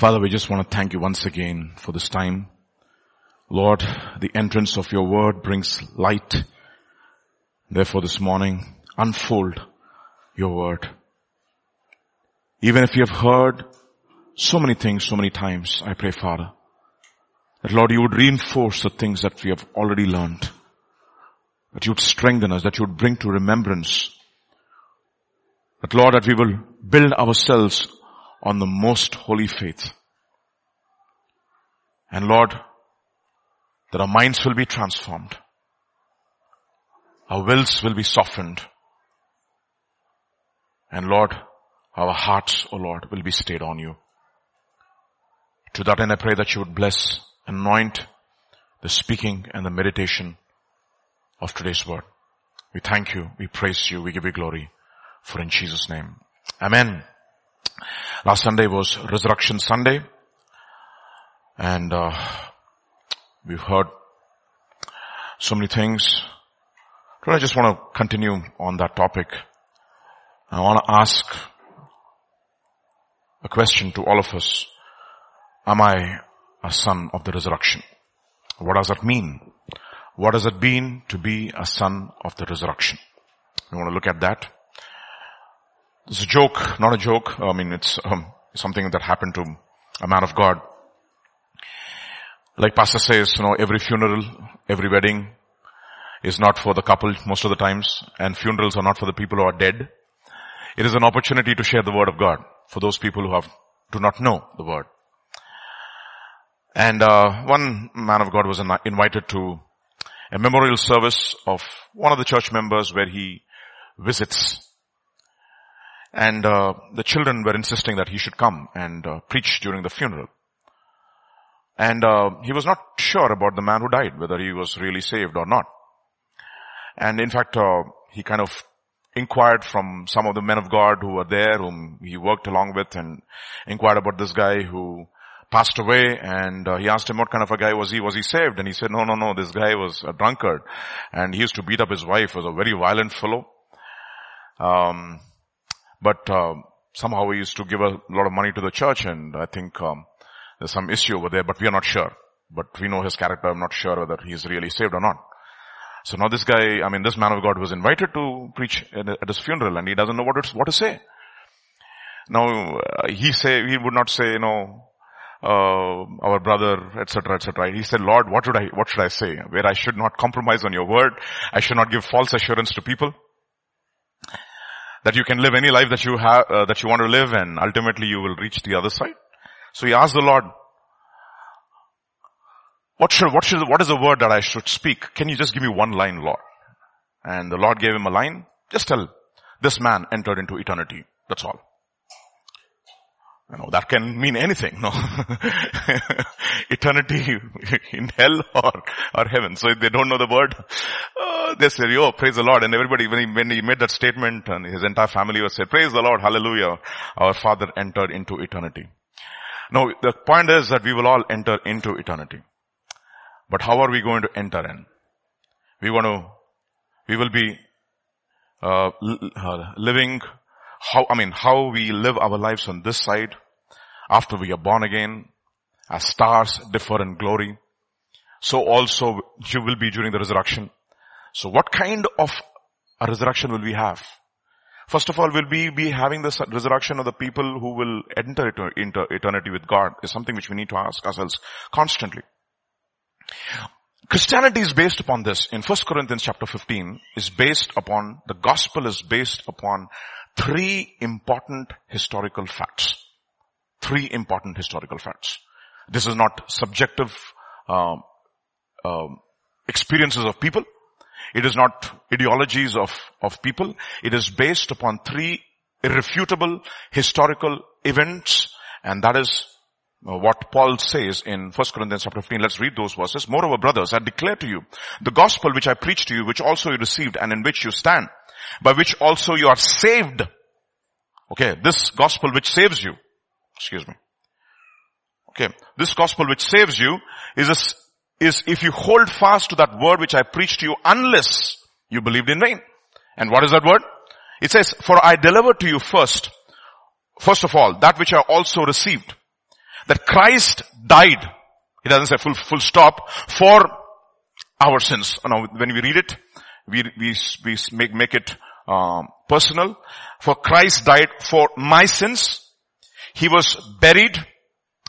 Father, we just want to thank you once again for this time. Lord, the entrance of your word brings light. Therefore this morning, unfold your word. Even if you have heard so many things so many times, I pray, Father, that Lord, you would reinforce the things that we have already learned. That you would strengthen us, that you would bring to remembrance. That Lord, that we will build ourselves on the most holy faith. And Lord, that our minds will be transformed. Our wills will be softened. And Lord, our hearts, O oh Lord, will be stayed on you. To that end I pray that you would bless, anoint the speaking and the meditation of today's word. We thank you, we praise you, we give you glory for in Jesus name. Amen. Last Sunday was Resurrection Sunday. And uh, we've heard so many things. But I just want to continue on that topic. I want to ask a question to all of us. Am I a son of the resurrection? What does that mean? What does it mean to be a son of the resurrection? We want to look at that. It's a joke, not a joke. I mean, it's um, something that happened to a man of God. Like pastor says, you know, every funeral, every wedding is not for the couple most of the times, and funerals are not for the people who are dead. It is an opportunity to share the word of God for those people who have, do not know the word. And uh, one man of God was invited to a memorial service of one of the church members where he visits and uh, the children were insisting that he should come and uh, preach during the funeral. And uh, he was not sure about the man who died, whether he was really saved or not. And in fact, uh, he kind of inquired from some of the men of God who were there, whom he worked along with, and inquired about this guy who passed away. And uh, he asked him what kind of a guy was he? Was he saved? And he said no no no this guy was a drunkard. And he used to beat up his wife was a very violent fellow. Um, but uh, somehow he used to give a lot of money to the church and I think um, there's some issue over there, but we are not sure. But we know his character. I'm not sure whether he's really saved or not. So now this guy, I mean, this man of God was invited to preach at his funeral and he doesn't know what what to say. Now, uh, he say, he would not say, you know, uh, our brother, etc., etc. He said, Lord, what should I, what should I say? Where I should not compromise on your word. I should not give false assurance to people that you can live any life that you have, uh, that you want to live and ultimately you will reach the other side. So he asked the Lord, what should, what should, what is the word that I should speak? Can you just give me one line, Lord? And the Lord gave him a line. Just tell, this man entered into eternity. That's all. You know, that can mean anything, no? Eternity in hell or, or heaven. So if they don't know the word, uh, they say, oh, praise the Lord. And everybody, when he, when he made that statement and his entire family was said, praise the Lord, hallelujah. Our father entered into eternity. Now, the point is that we will all enter into eternity. But how are we going to enter in? We want to, we will be uh, uh living how, I mean, how we live our lives on this side after we are born again, as stars differ in glory, so also you will be during the resurrection. So what kind of a resurrection will we have? First of all, will we be having the resurrection of the people who will enter into eternity with God is something which we need to ask ourselves constantly. Christianity is based upon this. In 1 Corinthians chapter 15 is based upon, the gospel is based upon three important historical facts. Three important historical facts. This is not subjective uh, uh, experiences of people. It is not ideologies of, of people. It is based upon three irrefutable historical events and that is uh, what Paul says in 1 Corinthians chapter 15. Let's read those verses. Moreover, brothers, I declare to you the gospel which I preached to you, which also you received and in which you stand, by which also you are saved. Okay, this gospel which saves you, excuse me. Okay, this gospel which saves you is a, is if you hold fast to that word which I preached to you unless you believed in vain. And what is that word? It says, for I delivered to you first, first of all, that which I also received, that Christ died. It doesn't say full, full stop for our sins. Oh, now, when we read it, we, we, we make, make it um, personal. For Christ died for my sins. He was buried.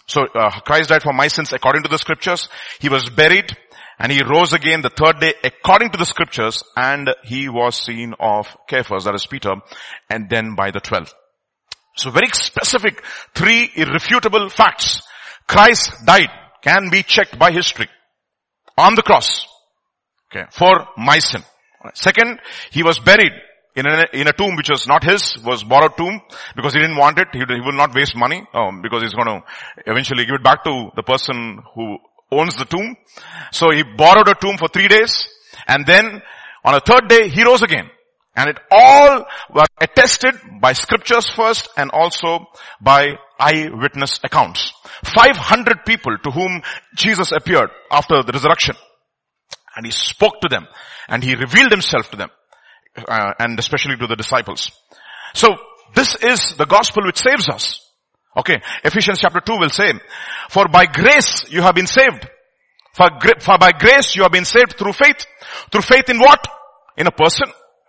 So uh, Christ died for my sins according to the scriptures. He was buried and he rose again the third day according to the scriptures and he was seen of Cephas, that is Peter, and then by the twelve. So very specific, three irrefutable facts. Christ died, can be checked by history. On the cross. Okay, for my sin. Second, he was buried in a, in a tomb which was not his, was borrowed tomb because he didn't want it. He, he will not waste money um, because he's going to eventually give it back to the person who owns the tomb. So he borrowed a tomb for three days and then on a third day he rose again. And it all were attested by scriptures first and also by eyewitness accounts. 500 people to whom Jesus appeared after the resurrection. And he spoke to them and he revealed himself to them. Uh, and especially to the disciples. So this is the gospel which saves us. Okay. Ephesians chapter 2 will say, for by grace you have been saved. For, for by grace you have been saved through faith. Through faith in what? In a person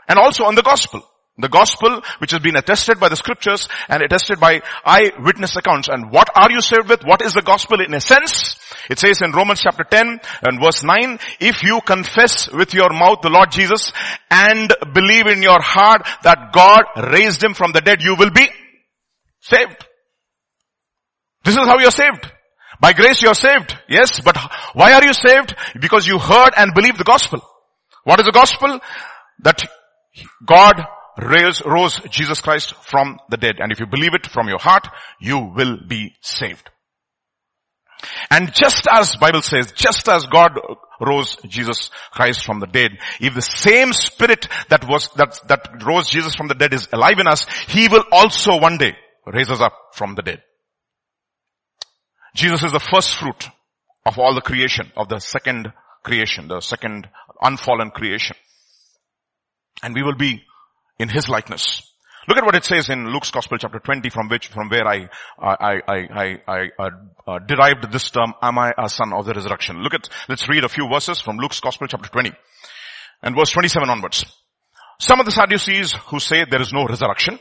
and also on the gospel. The gospel which has been attested by the scriptures and attested by eyewitness accounts. And what are you saved with? What is the gospel in a sense? It says in Romans chapter 10 and verse 9, if you confess with your mouth the Lord Jesus and believe in your heart that God raised him from the dead, you will be saved. This is how you're saved. By grace you're saved. Yes, but why are you saved? Because you heard and believed the gospel. What is the gospel? That God raised, rose Jesus Christ from the dead. And if you believe it from your heart, you will be saved. And just as Bible says, just as God rose Jesus Christ from the dead, if the same spirit that was, that, that rose Jesus from the dead is alive in us, He will also one day raise us up from the dead. Jesus is the first fruit of all the creation, of the second creation, the second unfallen creation. And we will be in His likeness. Look at what it says in Luke's Gospel chapter 20 from which, from where I, I, I, I, I uh, uh, derived this term, am I a son of the resurrection? Look at, let's read a few verses from Luke's Gospel chapter 20 and verse 27 onwards. Some of the Sadducees who say there is no resurrection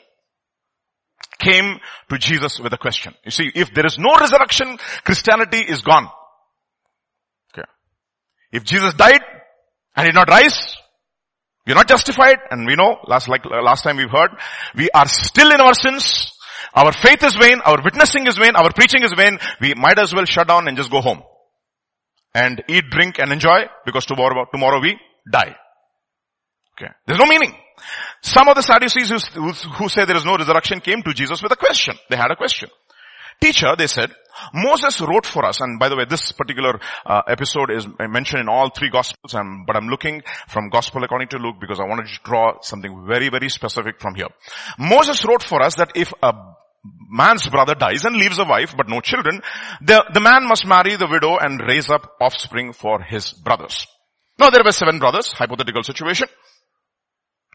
came to Jesus with a question. You see, if there is no resurrection, Christianity is gone. Okay. If Jesus died and did not rise, we're not justified and we know, last, like uh, last time we've heard, we are still in our sins. Our faith is vain, our witnessing is vain, our preaching is vain. We might as well shut down and just go home. And eat, drink and enjoy because tomorrow, tomorrow we die. Okay. There's no meaning. Some of the Sadducees who, who say there is no resurrection came to Jesus with a question. They had a question. Teacher, they said, Moses wrote for us, and by the way, this particular uh, episode is mentioned in all three gospels, and, but I'm looking from gospel according to Luke because I wanted to draw something very, very specific from here. Moses wrote for us that if a man's brother dies and leaves a wife but no children, the, the man must marry the widow and raise up offspring for his brothers. Now there were seven brothers, hypothetical situation.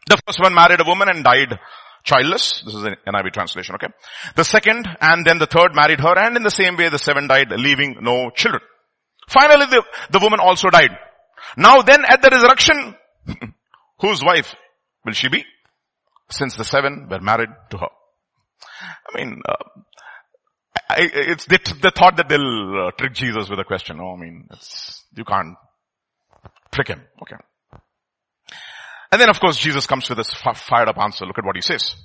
The first one married a woman and died childless. This is an NIV translation, okay? The second and then the third married her and in the same way the seven died leaving no children. Finally the, the woman also died. Now then at the resurrection, whose wife will she be? Since the seven were married to her. I mean, uh, I, it's the, the thought that they'll uh, trick Jesus with a question. Oh, I mean, you can't trick him. Okay. And then of course Jesus comes with this fired up answer. Look at what he says.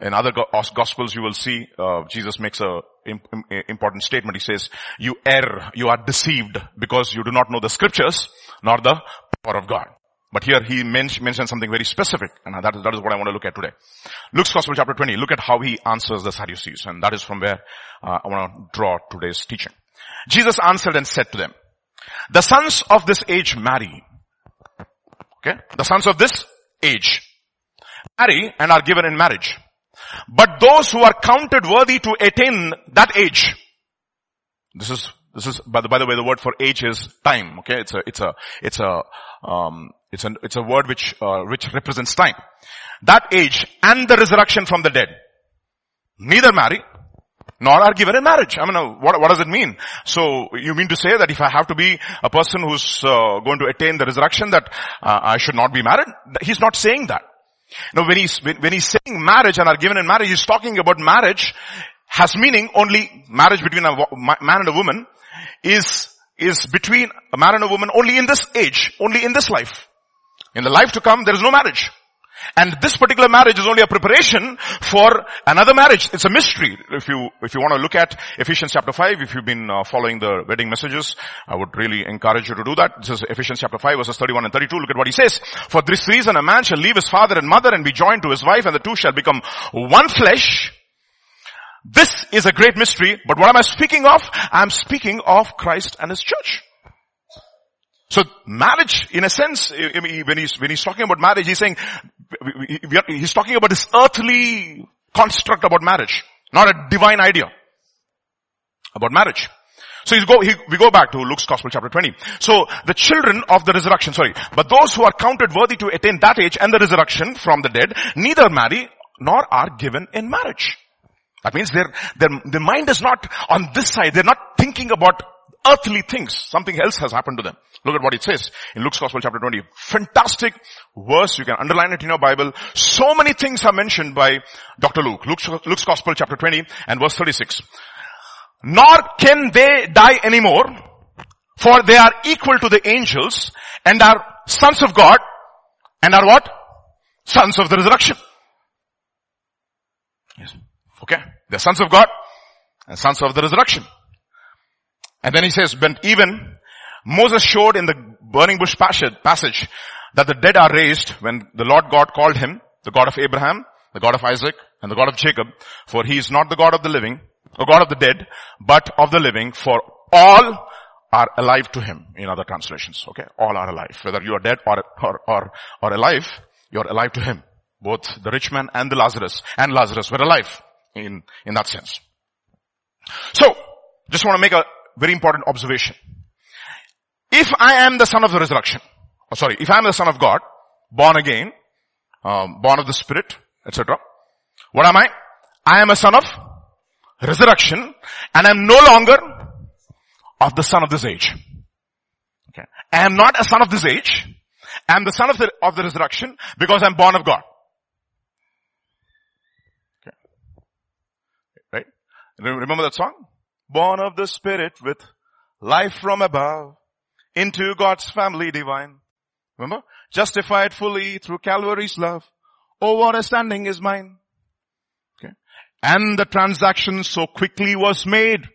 In other gospels you will see, uh, Jesus makes a important statement. He says, you err, you are deceived because you do not know the scriptures nor the power of God. But here he mentions something very specific and that is, that is what I want to look at today. Luke's Gospel chapter 20, look at how he answers the Sadducees and that is from where uh, I want to draw today's teaching. Jesus answered and said to them, the sons of this age marry Okay. The sons of this age marry and are given in marriage. But those who are counted worthy to attain that age, this is, this is, by the, by the way, the word for age is time. Okay. It's a, it's a, it's a, um, it's a, it's a word which, uh, which represents time. That age and the resurrection from the dead. Neither marry, nor are given in marriage. I mean, uh, what, what does it mean? So you mean to say that if I have to be a person who's uh, going to attain the resurrection that uh, I should not be married? He's not saying that. Now when he's, when, when he's saying marriage and are given in marriage, he's talking about marriage has meaning only marriage between a man and a woman is, is between a man and a woman only in this age, only in this life. In the life to come, there is no marriage. And this particular marriage is only a preparation for another marriage. It's a mystery. If you, if you want to look at Ephesians chapter 5, if you've been uh, following the wedding messages, I would really encourage you to do that. This is Ephesians chapter 5 verses 31 and 32. Look at what he says. For this reason a man shall leave his father and mother and be joined to his wife and the two shall become one flesh. This is a great mystery, but what am I speaking of? I'm speaking of Christ and his church. So marriage, in a sense, when he's, when he's talking about marriage, he's saying, he's talking about this earthly construct about marriage, not a divine idea about marriage. So go, he, we go back to Luke's Gospel chapter 20. So the children of the resurrection, sorry, but those who are counted worthy to attain that age and the resurrection from the dead, neither marry nor are given in marriage. That means their, their, their mind is not on this side. They're not thinking about earthly things. Something else has happened to them. Look at what it says in Luke's Gospel chapter 20. Fantastic verse. You can underline it in your Bible. So many things are mentioned by Dr. Luke. Luke's, Luke's Gospel chapter 20 and verse 36. Nor can they die anymore for they are equal to the angels and are sons of God and are what? Sons of the resurrection. Yes. Okay. They're sons of God and sons of the resurrection. And then he says, but even Moses showed in the burning bush passage that the dead are raised when the Lord God called him, the God of Abraham, the God of Isaac, and the God of Jacob, for he is not the God of the living, or God of the dead, but of the living, for all are alive to him, in other translations, okay? All are alive. Whether you are dead or, or, or, or alive, you are alive to him. Both the rich man and the Lazarus, and Lazarus were alive in, in that sense. So, just want to make a very important observation. If I am the son of the resurrection, oh sorry, if I am the son of God, born again, um, born of the spirit, etc. What am I? I am a son of resurrection and I am no longer of the son of this age. Okay. I am not a son of this age. I am the son of the, of the resurrection because I am born of God. Okay. Right? Remember that song? Born of the Spirit with life from above into God's family divine. Remember? Justified fully through Calvary's love. Oh, what a standing is mine. Okay. And the transaction so quickly was made.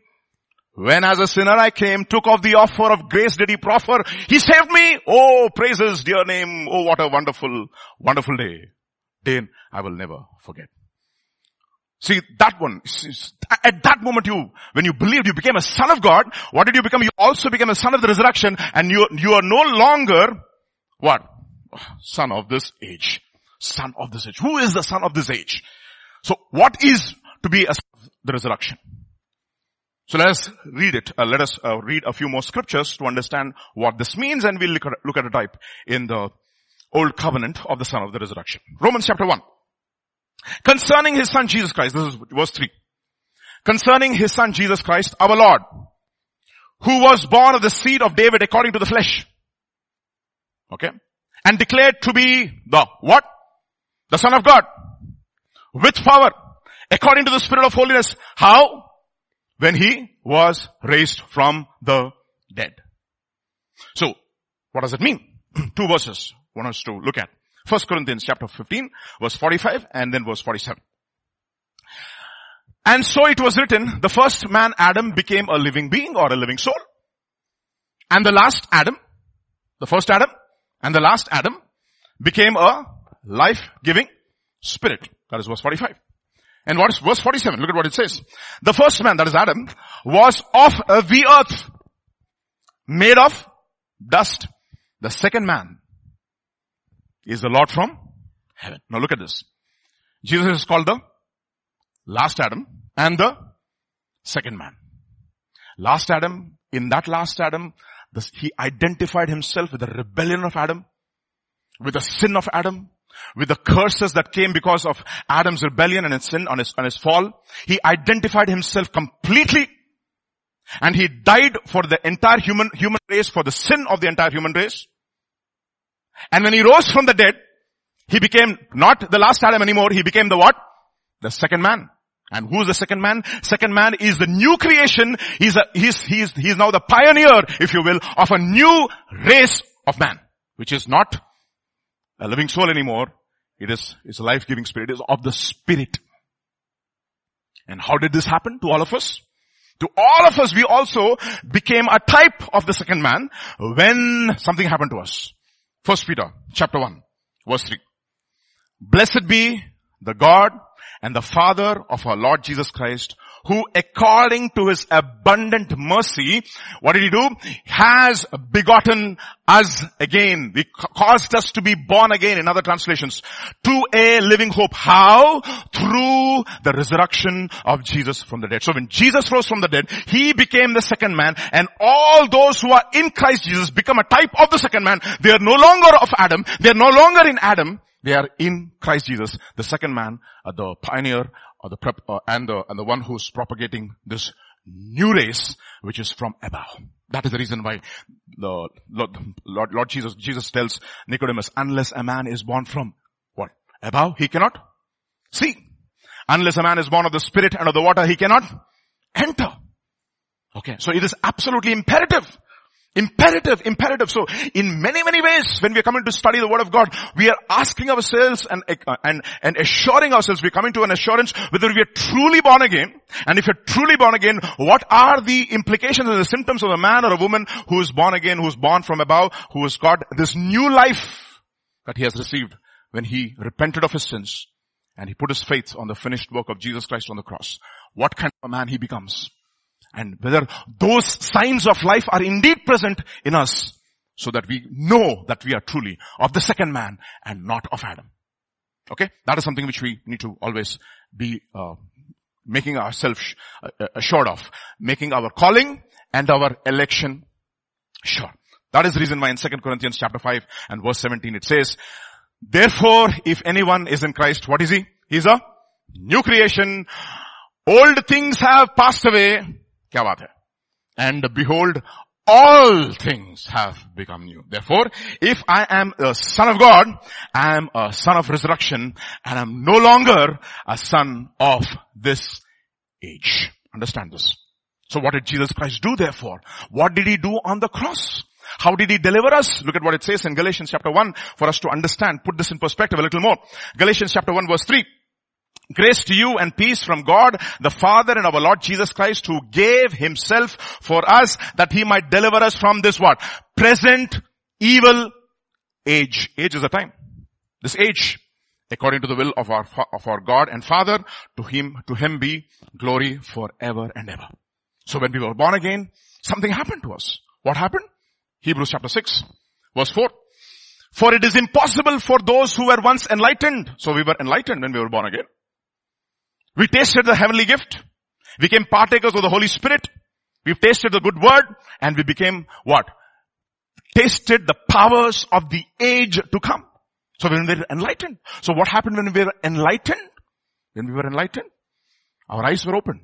When as a sinner I came, took off the offer of grace did he proffer. He saved me. Oh, praise his dear name. Oh, what a wonderful, wonderful day. Day I will never forget. See, that one, at that moment you, when you believed, you became a son of God. What did you become? You also became a son of the resurrection and you, you are no longer, what? Son of this age. Son of this age. Who is the son of this age? So what is to be a the resurrection? So let us read it. Uh, let us uh, read a few more scriptures to understand what this means and we'll look at, look at a type in the old covenant of the son of the resurrection. Romans chapter 1. Concerning his son Jesus Christ, this is verse 3. Concerning his son Jesus Christ, our Lord, who was born of the seed of David according to the flesh. Okay. And declared to be the what? The son of God. With power. According to the spirit of holiness. How? When he was raised from the dead. So, what does it mean? Two verses One us to look at. First Corinthians chapter 15 verse 45 and then verse 47. And so it was written, the first man Adam became a living being or a living soul. And the last Adam, the first Adam and the last Adam became a life-giving spirit. That is verse 45. And what is verse 47? Look at what it says. The first man, that is Adam, was of the earth, made of dust. The second man is the Lord from heaven. Now look at this. Jesus is called the last Adam and the second man. Last Adam, in that last Adam, this, he identified himself with the rebellion of Adam, with the sin of Adam, with the curses that came because of Adam's rebellion and his sin on his, on his fall. He identified himself completely and he died for the entire human, human race, for the sin of the entire human race. And when he rose from the dead, he became not the last Adam anymore, he became the what? The second man. And who's the second man? Second man is the new creation. He's a, he's, he's, he's now the pioneer, if you will, of a new race of man, which is not a living soul anymore. It is, it's a life-giving spirit. It is of the spirit. And how did this happen to all of us? To all of us, we also became a type of the second man when something happened to us. First Peter chapter 1 verse 3. Blessed be the God and the Father of our Lord Jesus Christ, who according to his abundant mercy, what did he do? Has begotten us again. He caused us to be born again in other translations to a living hope. How? Through the resurrection of Jesus from the dead. So when Jesus rose from the dead, he became the second man and all those who are in Christ Jesus become a type of the second man. They are no longer of Adam. They are no longer in Adam. They are in Christ Jesus, the second man, uh, the pioneer, or the prep, uh, and the and the one who's propagating this new race, which is from above. That is the reason why the Lord, Lord, Lord Jesus Jesus tells Nicodemus, unless a man is born from what above, he cannot see. Unless a man is born of the Spirit and of the water, he cannot enter. Okay, so it is absolutely imperative Imperative, imperative. So in many, many ways, when we are coming to study the word of God, we are asking ourselves and, and, and assuring ourselves, we're coming to an assurance whether we are truly born again. And if you're truly born again, what are the implications and the symptoms of a man or a woman who is born again, who is born from above, who has got this new life that he has received when he repented of his sins and he put his faith on the finished work of Jesus Christ on the cross. What kind of a man he becomes and whether those signs of life are indeed present in us so that we know that we are truly of the second man and not of Adam. Okay? That is something which we need to always be uh, making ourselves uh, assured of. Making our calling and our election sure. That is the reason why in 2 Corinthians chapter 5 and verse 17 it says, Therefore, if anyone is in Christ, what is he? He's a new creation. Old things have passed away. क्या बात है and behold all things have become new. Therefore, if I am a son of God, I am a son of resurrection and I'm no longer a son of this age. Understand this. So what did Jesus Christ do therefore? What did he do on the cross? How did he deliver us? Look at what it says in Galatians chapter 1 for us to understand, put this in perspective a little more. Galatians chapter 1 verse 3. Grace to you and peace from God, the Father and our Lord Jesus Christ who gave himself for us that he might deliver us from this what? Present evil age. Age is a time. This age, according to the will of our, of our God and Father, to him, to him be glory forever and ever. So when we were born again, something happened to us. What happened? Hebrews chapter 6, verse 4. For it is impossible for those who were once enlightened. So we were enlightened when we were born again we tasted the heavenly gift. We became partakers of the Holy Spirit. We've tasted the good word and we became what? Tasted the powers of the age to come. So when we were enlightened. So what happened when we were enlightened? When we were enlightened, our eyes were open.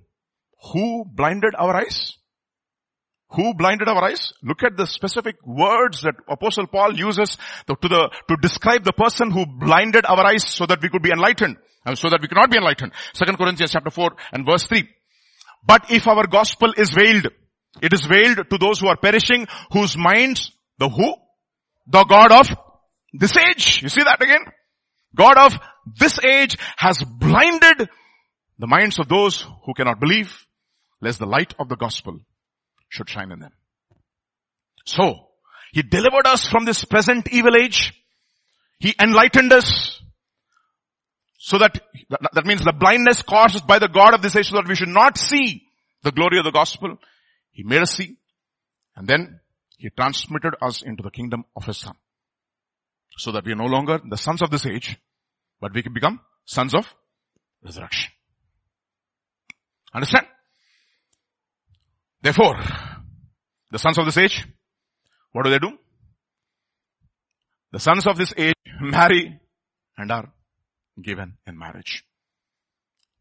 Who blinded our eyes? Who blinded our eyes? Look at the specific words that Apostle Paul uses to, the, to describe the person who blinded our eyes so that we could be enlightened so that we cannot be enlightened. Second Corinthians chapter 4 and verse 3. But if our gospel is veiled, it is veiled to those who are perishing, whose minds, the who? The God of this age. You see that again? God of this age has blinded the minds of those who cannot believe, lest the light of the gospel should shine in them. So, He delivered us from this present evil age. He enlightened us so that, that means the blindness caused by the God of this age so that we should not see the glory of the gospel. He made us see. And then he transmitted us into the kingdom of his son. So that we are no longer the sons of this age, but we can become sons of resurrection. Understand? Therefore, the sons of this age, what do they do? The sons of this age marry and are given in marriage.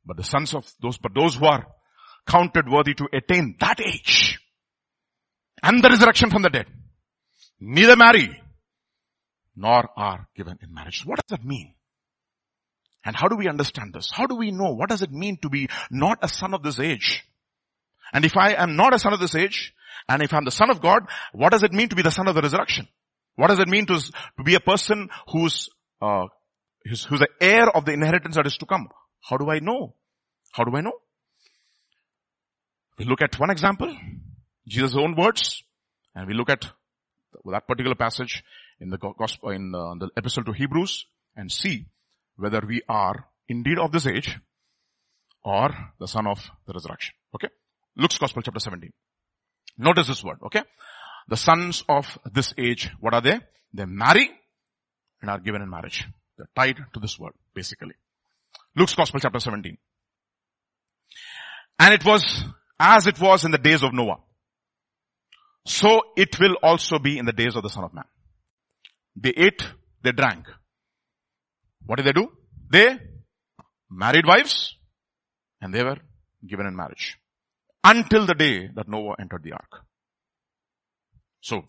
But the sons of those, but those who are counted worthy to attain that age and the resurrection from the dead, neither marry nor are given in marriage. What does that mean? And how do we understand this? How do we know? What does it mean to be not a son of this age? And if I am not a son of this age, and if I'm the son of God, what does it mean to be the son of the resurrection? What does it mean to, to be a person who's, uh, who's, the heir of the inheritance that is to come? How do I know? How do I know? We look at one example, Jesus' own words, and we look at that particular passage in the gospel, in uh, the epistle to Hebrews, and see whether we are indeed of this age or the son of the resurrection. Okay? Luke's gospel chapter 17. Notice this word, okay? The sons of this age, what are they? They marry and are given in marriage. They're tied to this word, basically. Luke's gospel chapter 17. And it was as it was in the days of Noah. So it will also be in the days of the son of man. They ate, they drank. What did they do? They married wives and they were given in marriage until the day that Noah entered the ark. So,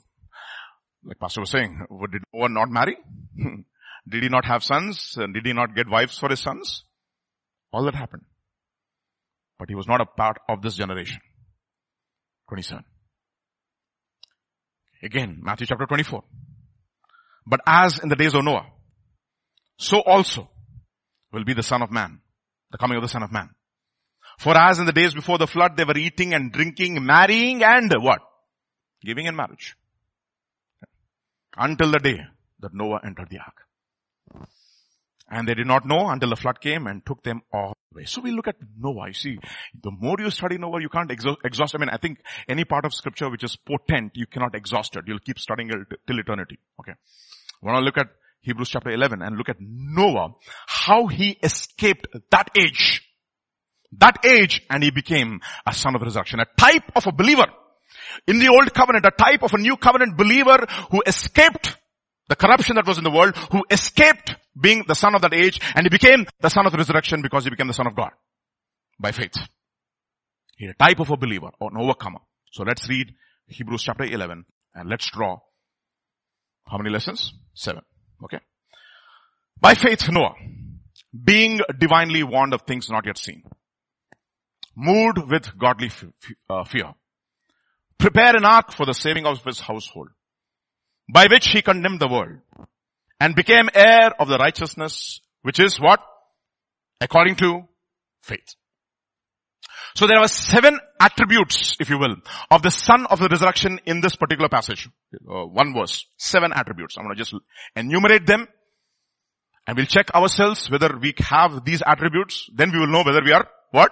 like Pastor was saying, did Noah not marry? did he not have sons? Did he not get wives for his sons? All that happened. But he was not a part of this generation. 27. Again, Matthew chapter 24. But as in the days of Noah, so also will be the son of man, the coming of the son of man. For as in the days before the flood, they were eating and drinking, marrying and what? Giving in marriage. Until the day that Noah entered the ark. And they did not know until the flood came and took them all away. So we look at Noah. You see, the more you study Noah, you can't exhaust. I mean, I think any part of scripture which is potent, you cannot exhaust it. You'll keep studying it till eternity. Okay. When I look at Hebrews chapter 11 and look at Noah, how he escaped that age. That age and he became a son of resurrection, a type of a believer. In the old covenant, a type of a new covenant believer who escaped the corruption that was in the world, who escaped being the son of that age, and he became the son of the resurrection because he became the son of God by faith. He's a type of a believer or an overcomer. So let's read Hebrews chapter 11 and let's draw how many lessons? Seven. Okay. By faith, Noah, being divinely warned of things not yet seen, moved with godly f- f- uh, fear, prepare an ark for the saving of his household by which he condemned the world and became heir of the righteousness, which is what? According to faith. So there are seven attributes, if you will, of the son of the resurrection in this particular passage. Uh, one verse. Seven attributes. I'm going to just enumerate them and we'll check ourselves whether we have these attributes. Then we will know whether we are what?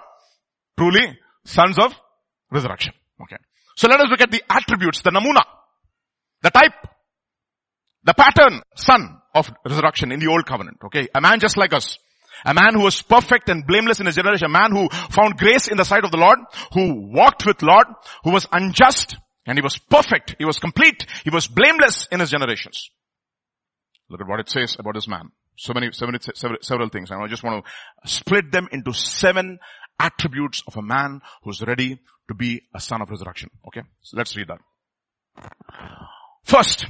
Truly sons of resurrection. Okay. So let us look at the attributes, the namuna, the type the pattern son of resurrection in the old covenant. Okay. A man just like us. A man who was perfect and blameless in his generation. A man who found grace in the sight of the Lord. Who walked with Lord. Who was unjust. And he was perfect. He was complete. He was blameless in his generations. Look at what it says about this man. So many, several, several, several things. And I just want to split them into seven attributes of a man who's ready to be a son of resurrection. Okay. So let's read that. First,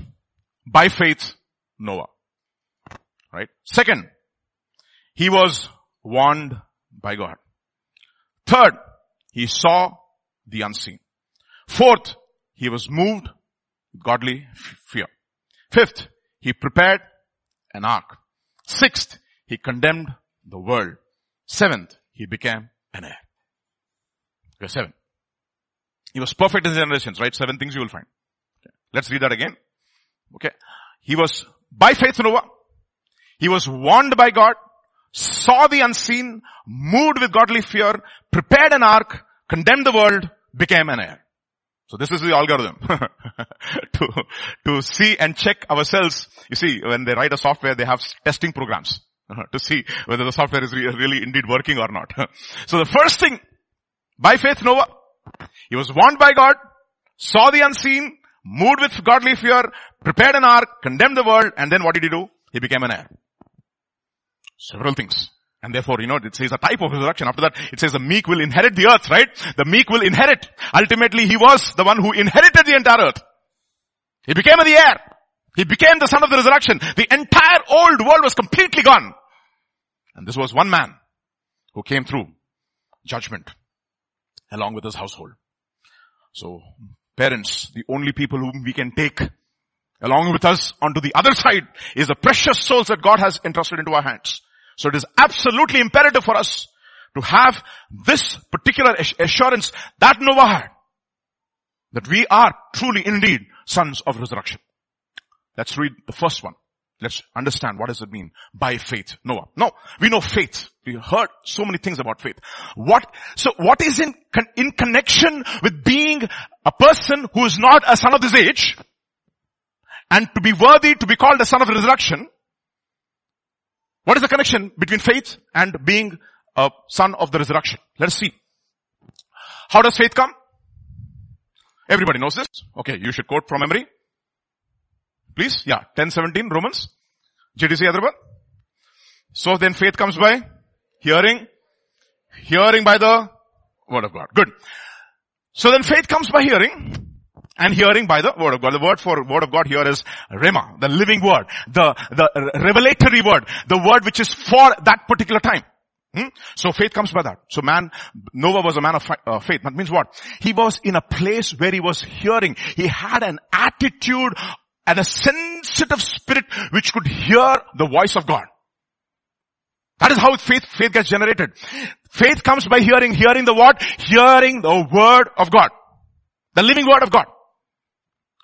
by faith, Noah. Right? Second, he was warned by God. Third, he saw the unseen. Fourth, he was moved with godly fear. Fifth, he prepared an ark. Sixth, he condemned the world. Seventh, he became an heir. Okay, seven. He was perfect in his generations, right? Seven things you will find. Okay. Let's read that again. Okay. He was by faith Noah. He was warned by God, saw the unseen, moved with godly fear, prepared an ark, condemned the world, became an heir. So this is the algorithm to, to see and check ourselves. You see, when they write a software, they have testing programs to see whether the software is really indeed working or not. so the first thing, by faith Noah, he was warned by God, saw the unseen, moved with godly fear, prepared an ark, condemned the world, and then what did he do? He became an heir. Several things. And therefore, you know, it says a type of resurrection. After that, it says the meek will inherit the earth, right? The meek will inherit. Ultimately, he was the one who inherited the entire earth. He became the heir. He became the son of the resurrection. The entire old world was completely gone. And this was one man who came through judgment along with his household. So parents, the only people whom we can take along with us onto the other side is the precious souls that God has entrusted into our hands. So it is absolutely imperative for us to have this particular assurance that Noah had. That we are truly indeed sons of resurrection. Let's read the first one. Let's understand what does it mean by faith, Noah. No, we know faith. We heard so many things about faith. What, so what is in, in connection with being a person who is not a son of this age and to be worthy to be called a son of resurrection? What is the connection between faith and being a son of the resurrection? Let us see. How does faith come? Everybody knows this. Okay, you should quote from memory. Please, yeah, 1017 Romans. JDC Hyderabad. So then faith comes by hearing, hearing by the word of God. Good. So then faith comes by hearing and hearing by the word of God. The word for word of God here is Rhema, the living word, the, the revelatory word, the word which is for that particular time. Hmm? So faith comes by that. So man, Noah was a man of uh, faith. That means what? He was in a place where he was hearing. He had an attitude and a sensitive spirit which could hear the voice of God. That is how faith, faith gets generated. Faith comes by hearing, hearing the what? Hearing the word of God. The living word of God.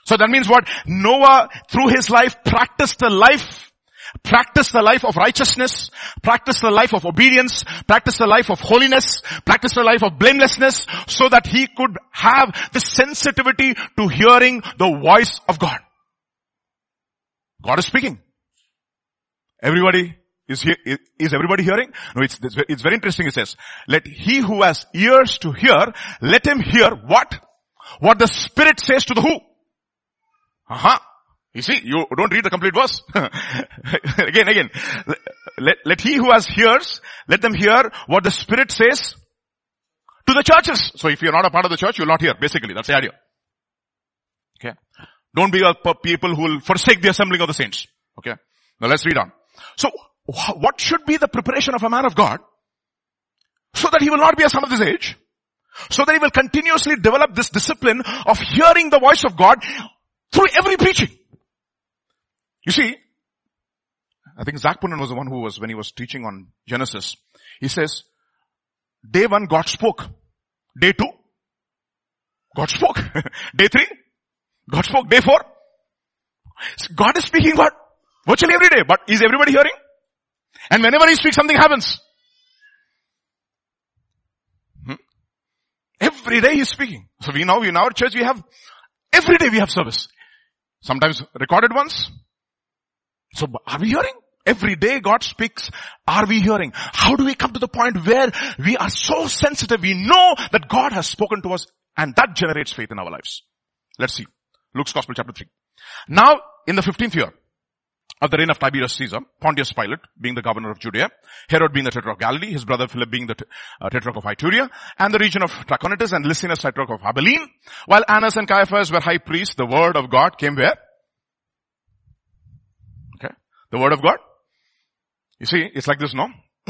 So that means what? Noah, through his life, practiced the life, practiced the life of righteousness, practiced the life of obedience, practiced the life of holiness, practiced the life of blamelessness, so that he could have the sensitivity to hearing the voice of God. God is speaking. Everybody is here, is everybody hearing? No, it's, it's very interesting. It says, let he who has ears to hear, let him hear what? What the Spirit says to the who? Uh-huh. You see, you don't read the complete verse. again, again. Let, let he who has ears, let them hear what the Spirit says to the churches. So if you're not a part of the church, you'll not hear. Basically, that's the idea. Okay. Don't be a people who will forsake the assembling of the saints. Okay. Now let's read on. So what should be the preparation of a man of God? So that he will not be a son of this age. So that he will continuously develop this discipline of hearing the voice of God through every preaching. You see, I think Zac Poonen was the one who was, when he was teaching on Genesis, he says, day one God spoke. Day two, God spoke. day three, God spoke four. God is speaking what? Virtually every day. But is everybody hearing? And whenever he speaks, something happens. Hmm? Every day he's speaking. So we know in our church we have, every day we have service. Sometimes recorded ones. So are we hearing? Every day God speaks. Are we hearing? How do we come to the point where we are so sensitive? We know that God has spoken to us and that generates faith in our lives. Let's see. Luke's Gospel chapter 3. Now, in the 15th year of the reign of Tiberius Caesar, Pontius Pilate being the governor of Judea, Herod being the tetrarch of Galilee, his brother Philip being the uh, tetrarch of Iturea, and the region of Trachonitis and Lysanias tetrarch of Abilene, while Annas and Caiaphas were high priests, the word of God came where? Okay. The word of God. You see, it's like this, no?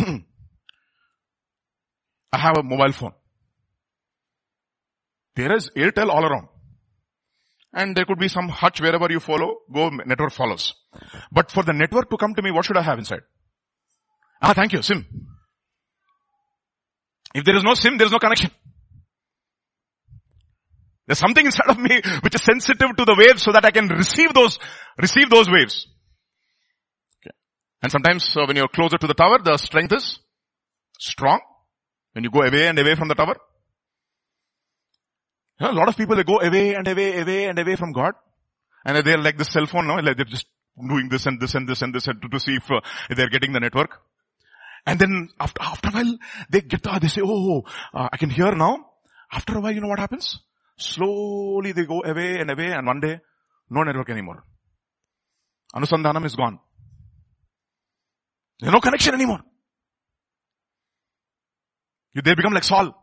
I have a mobile phone. There is Airtel all around and there could be some Hutch wherever you follow, go network follows. But for the network to come to me, what should I have inside? Ah, thank you, SIM. If there is no SIM, there is no connection. There's something inside of me which is sensitive to the waves so that I can receive those, receive those waves. Okay. And sometimes uh, when you're closer to the tower, the strength is strong. When you go away and away from the tower, you know, a lot of people, they go away and away, away and away from God. And they're like the cell phone now, like they're just doing this and this and this and this and to, to see if, uh, they're getting the network. And then after, after a while, they get, uh, they say, oh, uh, I can hear now. After a while, you know what happens? Slowly they go away and away and one day, no network anymore. Anusandhanam is gone. There's no connection anymore. They become like Saul.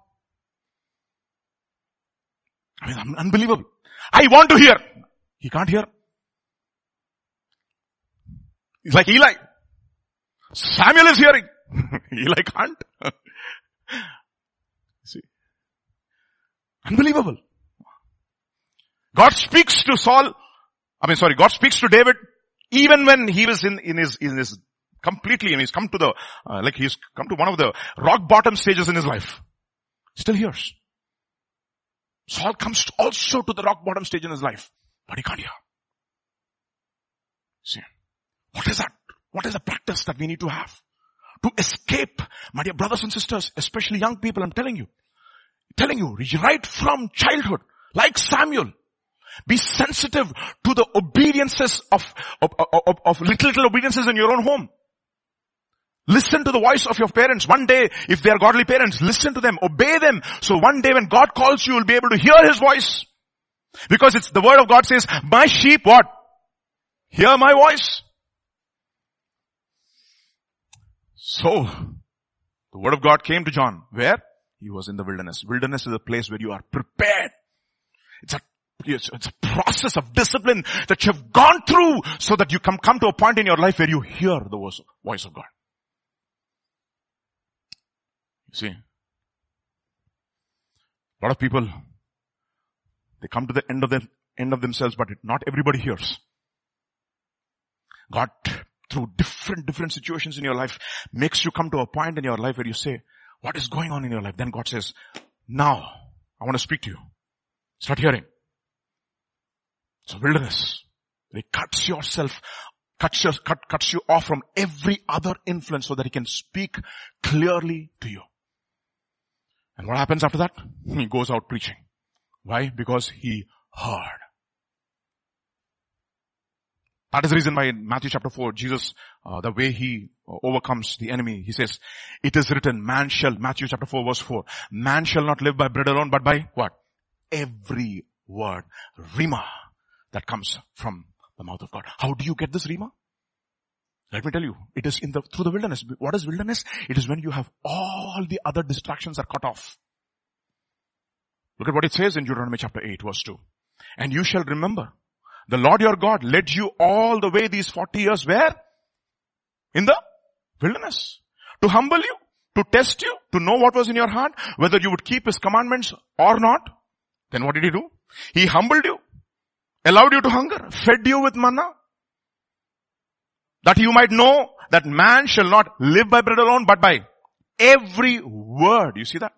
I mean, unbelievable. I want to hear. He can't hear. He's like Eli. Samuel is hearing. Eli can't. See. Unbelievable. God speaks to Saul. I mean, sorry, God speaks to David even when he was in, in his, in his completely, and he's come to the, uh, like he's come to one of the rock bottom stages in his life. Still hears. Saul comes also to the rock bottom stage in his life, but he can't hear. See, what is that? What is the practice that we need to have? To escape, my dear brothers and sisters, especially young people, I'm telling you, telling you, right from childhood, like Samuel, be sensitive to the obediences of, of, of, of little, little obediences in your own home. Listen to the voice of your parents. One day, if they are godly parents, listen to them, obey them. So one day when God calls you, you'll be able to hear His voice. Because it's the word of God says, my sheep what? Hear my voice. So, the word of God came to John. Where? He was in the wilderness. Wilderness is a place where you are prepared. It's a it's, a process of discipline that you have gone through so that you can come to a point in your life where you hear the voice, voice of God. You see, a lot of people, they come to the end of the end of themselves, but it, not everybody hears. God, through different, different situations in your life, makes you come to a point in your life where you say, what is going on in your life? Then God says, now, I want to speak to you. Start hearing. It's a wilderness. It cuts yourself, cuts, your, cut, cuts you off from every other influence so that he can speak clearly to you. And what happens after that? He goes out preaching. Why? Because he heard. That is the reason why in Matthew chapter 4, Jesus, uh, the way he overcomes the enemy, he says, it is written, man shall, Matthew chapter 4 verse 4, man shall not live by bread alone, but by what? Every word. Rhema, that comes from the mouth of God. How do you get this Rhema? Let me tell you, it is in the, through the wilderness. What is wilderness? It is when you have all the other distractions are cut off. Look at what it says in Deuteronomy chapter 8 verse 2. And you shall remember, the Lord your God led you all the way these 40 years where? In the wilderness. To humble you, to test you, to know what was in your heart, whether you would keep his commandments or not. Then what did he do? He humbled you, allowed you to hunger, fed you with manna, that you might know that man shall not live by bread alone, but by every word. You see that?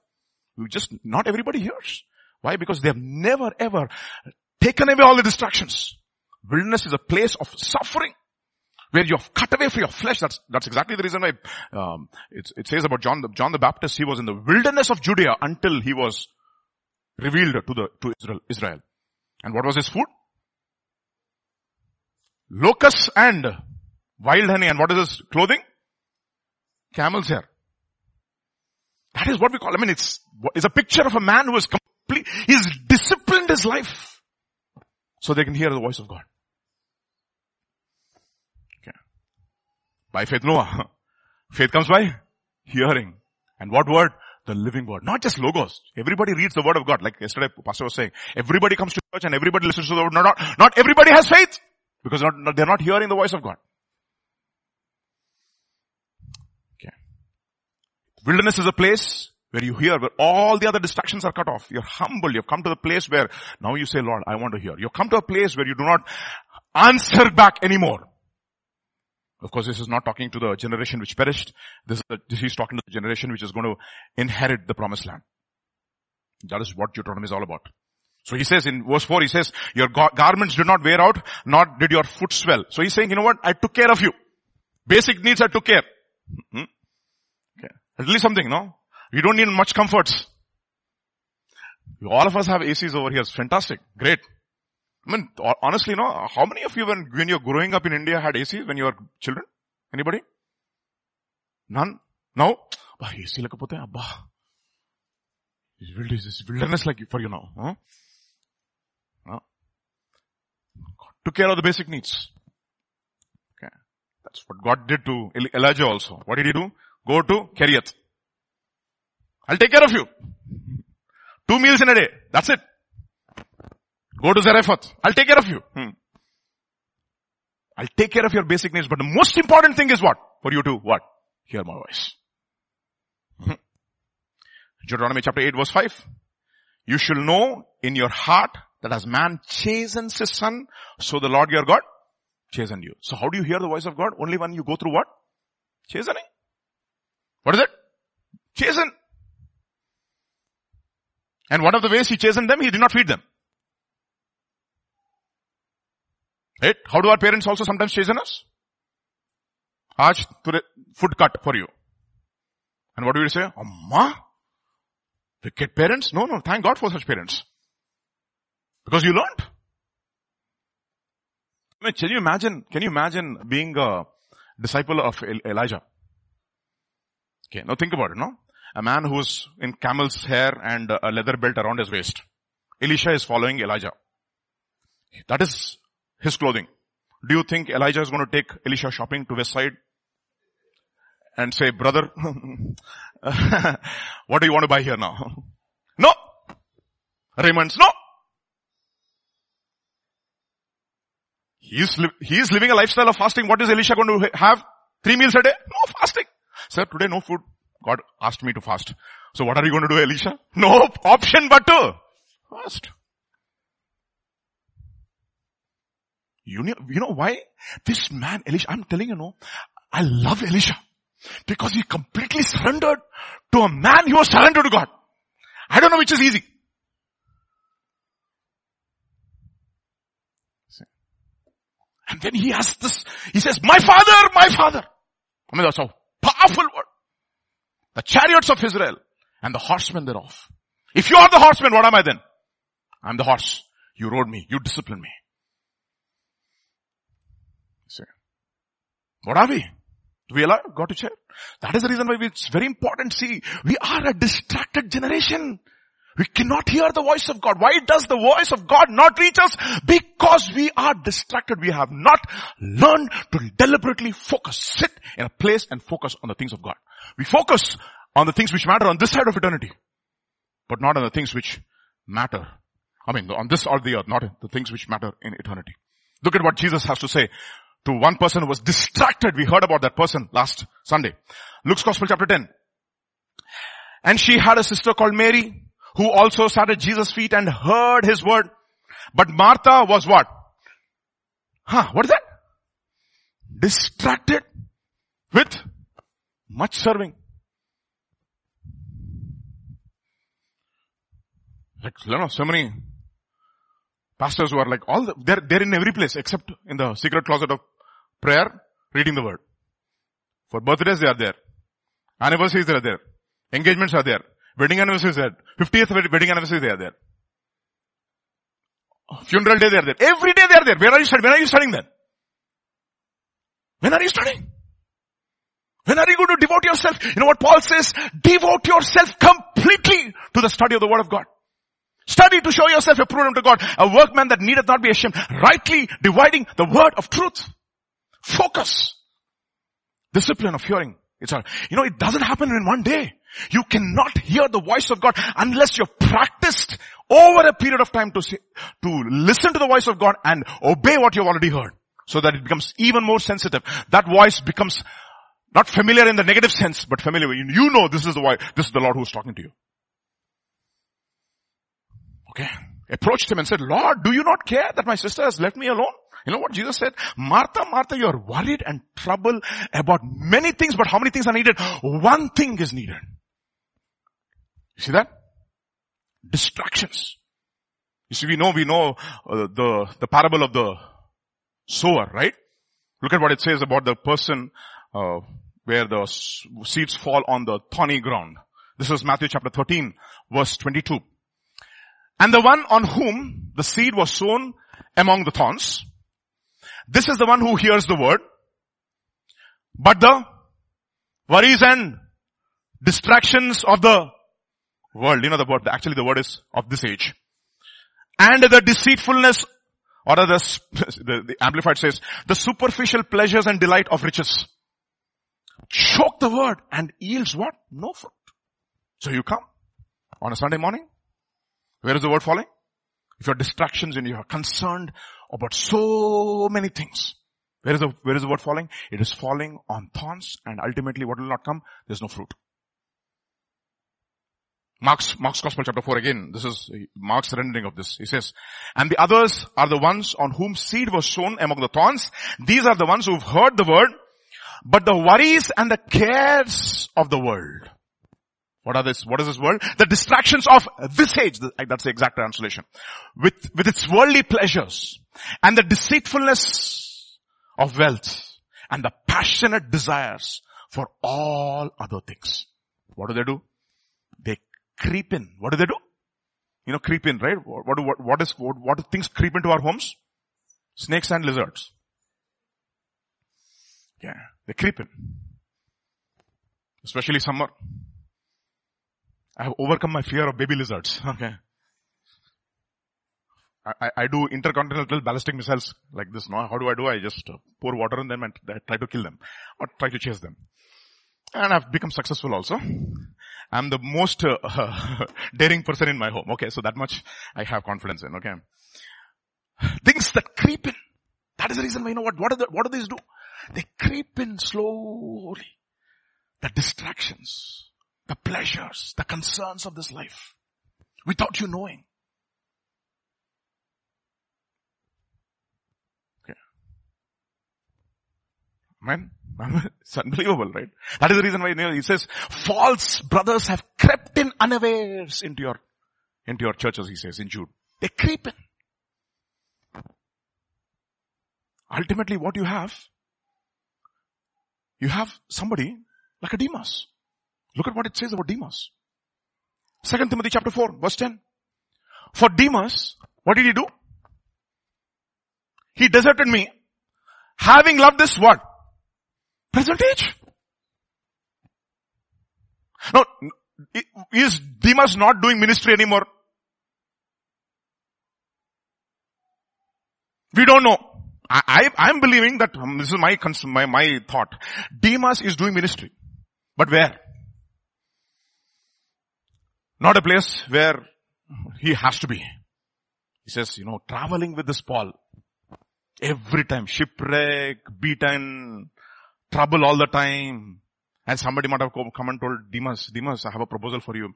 You just, not everybody hears. Why? Because they have never ever taken away all the distractions. Wilderness is a place of suffering where you have cut away from your flesh. That's, that's exactly the reason why, um, it, it says about John the, John the Baptist, he was in the wilderness of Judea until he was revealed to the, to Israel, Israel. And what was his food? Locusts and Wild honey. And what is his clothing? Camel's hair. That is what we call, I mean, it's, it's a picture of a man who is complete, he's disciplined his life so they can hear the voice of God. Okay. By faith, Noah. Faith comes by hearing. And what word? The living word. Not just logos. Everybody reads the word of God. Like yesterday, Pastor was saying, everybody comes to church and everybody listens to the word. Not, not, not everybody has faith. Because not, not, they're not hearing the voice of God. Wilderness is a place where you hear, where all the other distractions are cut off. You're humble. You've come to the place where now you say, Lord, I want to hear. You've come to a place where you do not answer back anymore. Of course, this is not talking to the generation which perished. This, is talking to the generation which is going to inherit the promised land. That is what Deuteronomy is all about. So he says in verse 4, he says, your garments did not wear out, nor did your foot swell. So he's saying, you know what? I took care of you. Basic needs I took care. Hmm? At least something, no? We don't need much comforts. All of us have ACs over here. It's fantastic. Great. I mean, honestly, no, how many of you when, when you're growing up in India had ACs when you were children? Anybody? None? No? AC లేకపోతే అబ్బా wilderness like for you now. Huh? Huh? Took care of the basic needs. Okay. That's what God did to Elijah also. What did he do? Go to Cherith. I'll take care of you. Two meals in a day. That's it. Go to Zarephath. I'll take care of you. Hmm. I'll take care of your basic needs. But the most important thing is what? For you to what? Hear my voice. Hmm. Deuteronomy chapter 8 verse 5. You shall know in your heart that as man chastens his son, so the Lord your God chasten you. So how do you hear the voice of God? Only when you go through what? Chastening. What is it? Chasten. And one of the ways he chastened them, he did not feed them. Right? How do our parents also sometimes chasten us? Aaj food cut for you. And what do we say? Amma? Wicked parents? No, no, thank God for such parents. Because you learned. I mean, can you imagine, can you imagine being a disciple of Elijah? Okay, now think about it, no? A man who's in camel's hair and a leather belt around his waist. Elisha is following Elijah. That is his clothing. Do you think Elijah is going to take Elisha shopping to West Side and say, brother, what do you want to buy here now? No. Raymond's no. He is, li- he is living a lifestyle of fasting. What is Elisha going to have? Three meals a day? No fasting. Sir, today no food. God asked me to fast. So what are you going to do, Elisha? No option but to fast. You know, you know why? This man, Elisha, I'm telling you, no, I love Elisha. Because he completely surrendered to a man who was surrendered to God. I don't know which is easy. And then he has this, he says, my father, my father. I mean, that's a powerful word. The chariots of Israel and the horsemen thereof. If you are the horseman, what am I then? I'm the horse. You rode me. You disciplined me. See. What are we? Do we allow God to share? That is the reason why it's very important. See, we are a distracted generation. We cannot hear the voice of God. Why does the voice of God not reach us? Because we are distracted. We have not learned to deliberately focus, sit in a place and focus on the things of God. We focus on the things which matter on this side of eternity, but not on the things which matter. I mean, on this or the earth, not the things which matter in eternity. Look at what Jesus has to say to one person who was distracted. We heard about that person last Sunday. Luke's Gospel chapter 10. And she had a sister called Mary who also sat at Jesus' feet and heard his word. But Martha was what? Huh, what is that? Distracted with much serving. Like, you know, so many pastors who are like all the, they're, they're in every place except in the secret closet of prayer, reading the word. For birthdays they are there. Anniversaries they are there. Engagements are there. Wedding anniversary is there. 50th wedding anniversary they are there. Funeral day they are there. Every day they are there. Where are you studying? When are you studying then? When are you studying? When are you going to devote yourself? You know what Paul says? Devote yourself completely to the study of the word of God. Study to show yourself approved unto God, a workman that needeth not be ashamed, rightly dividing the word of truth. Focus. Discipline of hearing. It's all, you know, it doesn't happen in one day. You cannot hear the voice of God unless you've practiced over a period of time to to listen to the voice of God and obey what you've already heard so that it becomes even more sensitive. That voice becomes not familiar in the negative sense, but familiar. You know this is the voice, this is the Lord who's talking to you. Okay. Approached him and said, Lord, do you not care that my sister has left me alone? You know what Jesus said? Martha, Martha, you are worried and troubled about many things, but how many things are needed? One thing is needed. You see that? Distractions. You see, we know, we know uh, the, the parable of the sower, right? Look at what it says about the person uh, where the seeds fall on the thorny ground. This is Matthew chapter 13, verse 22. And the one on whom the seed was sown among the thorns, this is the one who hears the word, but the worries and distractions of the world. You know the word, actually the word is of this age. And the deceitfulness Or other, the, the Amplified says, the superficial pleasures and delight of riches. Choke the word and yields what? No fruit. So you come on a Sunday morning. Where is the word falling? If you have distractions and you are concerned about so many things, where is the, where is the word falling? It is falling on thorns and ultimately what will not come? There's no fruit. Mark's, Mark's Gospel chapter 4 again, this is Mark's rendering of this. He says, and the others are the ones on whom seed was sown among the thorns. These are the ones who've heard the word, but the worries and the cares of the world. What are this? What is this world? The distractions of this age. That's the exact translation. With, with its worldly pleasures and the deceitfulness of wealth and the passionate desires for all other things. What do they do? Creep in. What do they do? You know, creep in, right? What, do what, what is, what, what do things creep into our homes? Snakes and lizards. Yeah, they creep in. Especially summer. I have overcome my fear of baby lizards. Okay. I, I do intercontinental ballistic missiles like this. No, how do I do? I just uh, pour water on them and try to kill them or try to chase them. And I've become successful also. I'm the most uh, daring person in my home. Okay, so that much I have confidence in. Okay, things that creep in. That is the reason why you know what what, the, what do these do? They creep in slowly. The distractions, the pleasures, the concerns of this life, without you knowing. Okay, man. It's unbelievable, right? That is the reason why he says, false brothers have crept in unawares into your, into your churches, he says in Jude. They creep in. Ultimately what you have, you have somebody like a Demas. Look at what it says about Demas. Second Timothy chapter 4 verse 10. For Demas, what did he do? He deserted me, having loved this what? Present age. Now, is Demas not doing ministry anymore? We don't know. I, I, am believing that, um, this is my, my, my thought. Demas is doing ministry. But where? Not a place where he has to be. He says, you know, traveling with this Paul. Every time, shipwreck, beaten, trouble all the time. And somebody might have come and told Demas, Demas, I have a proposal for you.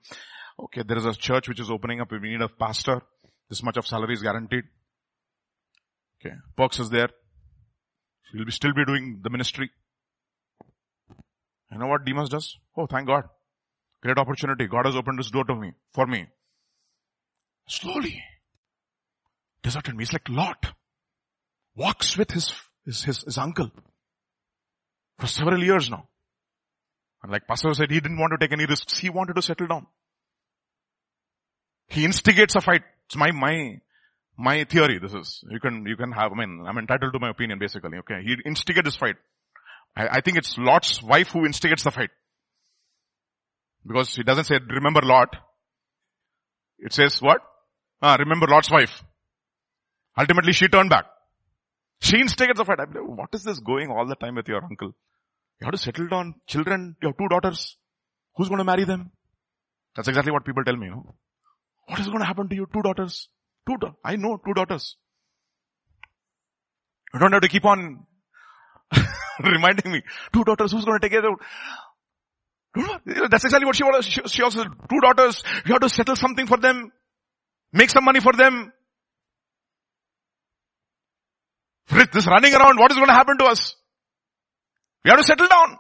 Okay, there is a church which is opening up. We need a pastor. This much of salary is guaranteed. Okay, perks is there. He will be still be doing the ministry. You know what Demas does? Oh, thank God. Great opportunity. God has opened this door to me, for me. Slowly. Deserted me. He's like Lot. Walks with his, his, his, his uncle for several years now. And like Pastor said, he didn't want to take any risks. He wanted to settle down. He instigates a fight. It's my, my, my theory. This is, you can, you can have, I mean, I'm entitled to my opinion basically. Okay. He instigates this fight. I, I think it's Lot's wife who instigates the fight. Because he doesn't say, remember Lot. It says what? Ah, remember Lot's wife. Ultimately she turned back. She instigates the fight. I'm like, what is this going all the time with your uncle? You have to settle down. Children, you have two daughters. Who's going to marry them? That's exactly what people tell me, you know. What is going to happen to you? Two daughters. Two, da- I know, two daughters. You don't have to keep on reminding me. Two daughters, who's going to take care of That's exactly what she. She, she also two daughters, you have to settle something for them. Make some money for them. This running around, what is going to happen to us? We have to settle down.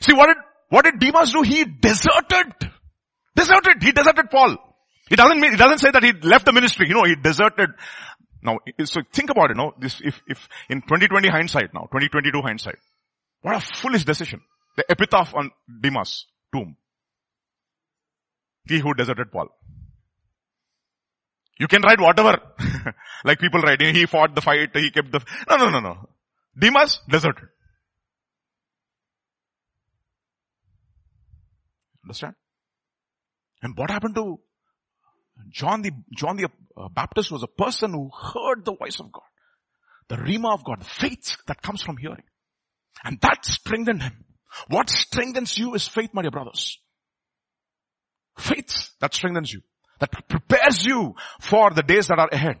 See what did, what did Demas do? He deserted. Deserted. He deserted Paul. It doesn't mean, it doesn't say that he left the ministry. You know, he deserted. Now, so think about it, no? This, if, if, in 2020 hindsight now, 2022 hindsight, what a foolish decision. The epitaph on Demas' tomb. He who deserted Paul. You can write whatever. like people write, he fought the fight, he kept the, no, no, no, no. Demas deserted. Understand? And what happened to John the, John the uh, Baptist was a person who heard the voice of God. The rhema of God, the faith that comes from hearing. And that strengthened him. What strengthens you is faith, my dear brothers. Faith that strengthens you. That prepares you for the days that are ahead.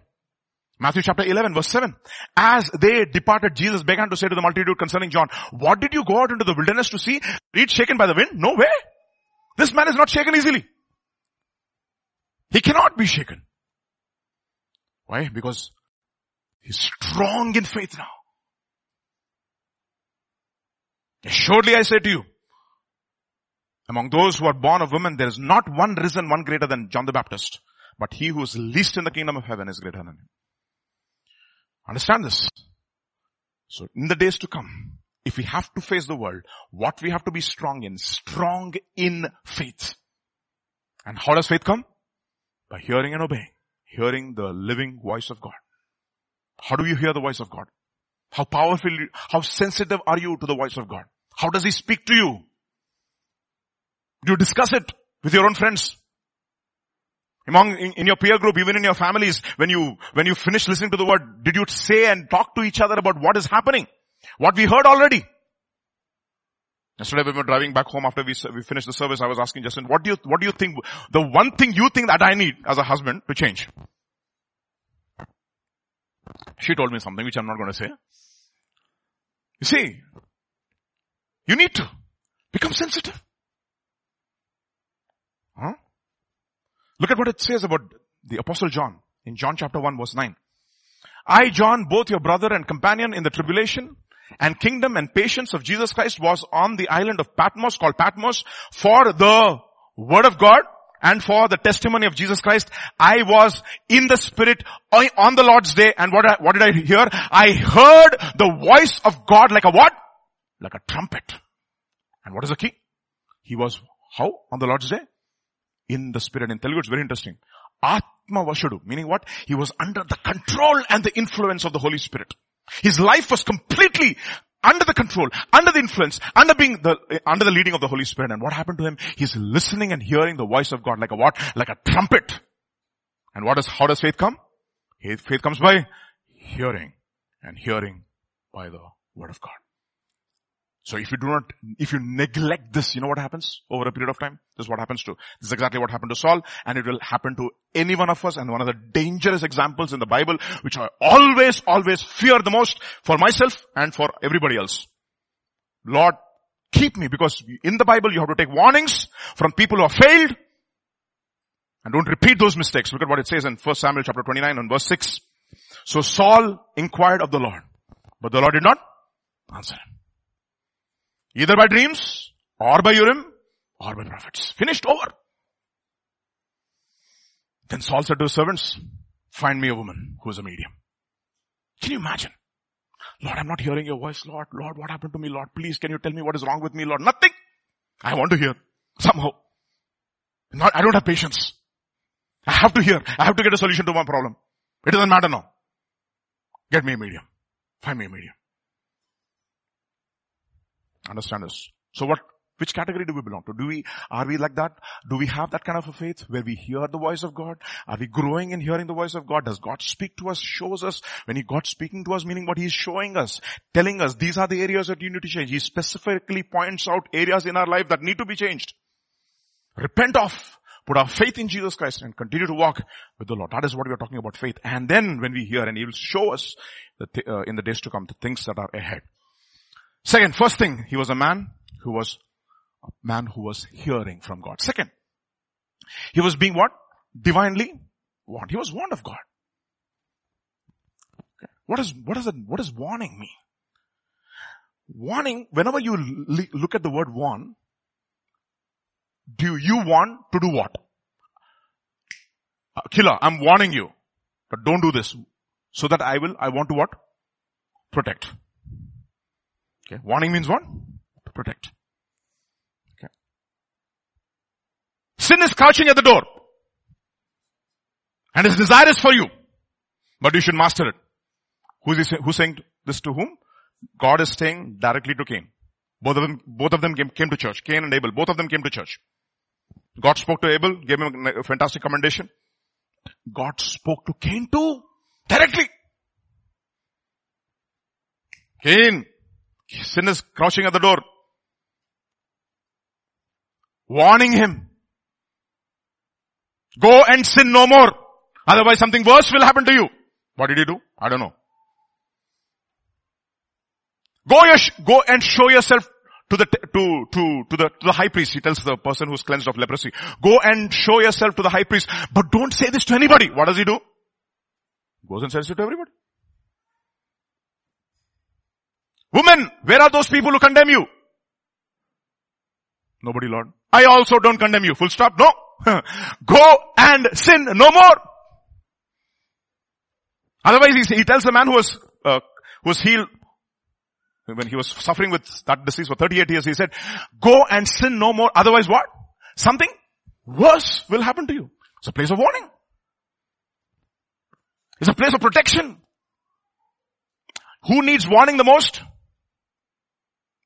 Matthew chapter 11 verse 7. As they departed, Jesus began to say to the multitude concerning John, what did you go out into the wilderness to see? Reed shaken by the wind? No way. This man is not shaken easily. He cannot be shaken. Why? Because he's strong in faith now. Assuredly I say to you, among those who are born of women, there is not one risen, one greater than John the Baptist. But he who is least in the kingdom of heaven is greater than him. Understand this. So in the days to come, if we have to face the world, what we have to be strong in? Strong in faith. And how does faith come? By hearing and obeying. Hearing the living voice of God. How do you hear the voice of God? How powerful, how sensitive are you to the voice of God? How does He speak to you? Do you discuss it with your own friends? Among, in, in, your peer group, even in your families, when you, when you finish listening to the word, did you say and talk to each other about what is happening? What we heard already? Yesterday we were driving back home after we, we finished the service, I was asking Justin, what do you, what do you think, the one thing you think that I need as a husband to change? She told me something which I'm not going to say. You see, you need to become sensitive. Huh? Look at what it says about the apostle John in John chapter 1 verse 9. I, John, both your brother and companion in the tribulation and kingdom and patience of Jesus Christ was on the island of Patmos called Patmos for the word of God and for the testimony of Jesus Christ. I was in the spirit uh, on the Lord's day and what, I, what did I hear? I heard the voice of God like a what? Like a trumpet. And what is the key? He was how on the Lord's day? In the spirit. In Telugu it's very interesting. Atma Vashudu, meaning what? He was under the control and the influence of the Holy Spirit. His life was completely under the control, under the influence, under being the, under the leading of the Holy Spirit. And what happened to him? He's listening and hearing the voice of God like a what? Like a trumpet. And what is, how does faith come? Faith comes by hearing and hearing by the word of God. So if you do not, if you neglect this, you know what happens over a period of time? This is what happens to, this is exactly what happened to Saul and it will happen to any one of us and one of the dangerous examples in the Bible which I always, always fear the most for myself and for everybody else. Lord, keep me because in the Bible you have to take warnings from people who have failed and don't repeat those mistakes. Look at what it says in 1 Samuel chapter 29 and verse 6. So Saul inquired of the Lord, but the Lord did not answer him. Either by dreams, or by Urim, or by prophets. Finished over. Then Saul said to his servants, find me a woman who is a medium. Can you imagine? Lord, I'm not hearing your voice, Lord. Lord, what happened to me, Lord? Please, can you tell me what is wrong with me, Lord? Nothing. I want to hear. Somehow. Not, I don't have patience. I have to hear. I have to get a solution to my problem. It doesn't matter now. Get me a medium. Find me a medium. Understand this. So what, which category do we belong to? Do we, are we like that? Do we have that kind of a faith where we hear the voice of God? Are we growing in hearing the voice of God? Does God speak to us, shows us when He God speaking to us, meaning what He is showing us, telling us these are the areas that you need to change. He specifically points out areas in our life that need to be changed. Repent of, put our faith in Jesus Christ and continue to walk with the Lord. That is what we are talking about faith. And then when we hear and He will show us th- uh, in the days to come the things that are ahead. Second, first thing, he was a man who was a man who was hearing from God. Second, he was being what? Divinely warned. He was warned of God. Okay. What is, what is it, what is warning me? Warning, whenever you look at the word warn, do you want to do what? Uh, killer, I'm warning you, but don't do this. So that I will, I want to what? Protect. Okay. Warning means what? To protect. Okay. Sin is crouching at the door. And its desire is for you. But you should master it. Who is he, who's saying this to whom? God is saying directly to Cain. Both of them, both of them came, came to church. Cain and Abel, both of them came to church. God spoke to Abel, gave him a fantastic commendation. God spoke to Cain too. Directly. Cain, sin is crouching at the door. Warning him. Go and sin no more. Otherwise something worse will happen to you. What did he do? I don't know. Go, go and show yourself to the, to, to, to the, to the high priest. He tells the person who's cleansed of leprosy, go and show yourself to the high priest, but don't say this to anybody. What does he do? Goes and says it to everybody. Women, where are those people who condemn you? Nobody, Lord. I also don't condemn you. Full stop. No. Go and sin no more. Otherwise, he, he tells the man who was, uh, who was healed when he was suffering with that disease for 38 years, he said, go and sin no more. Otherwise what? Something worse will happen to you. It's a place of warning. It's a place of protection. Who needs warning the most?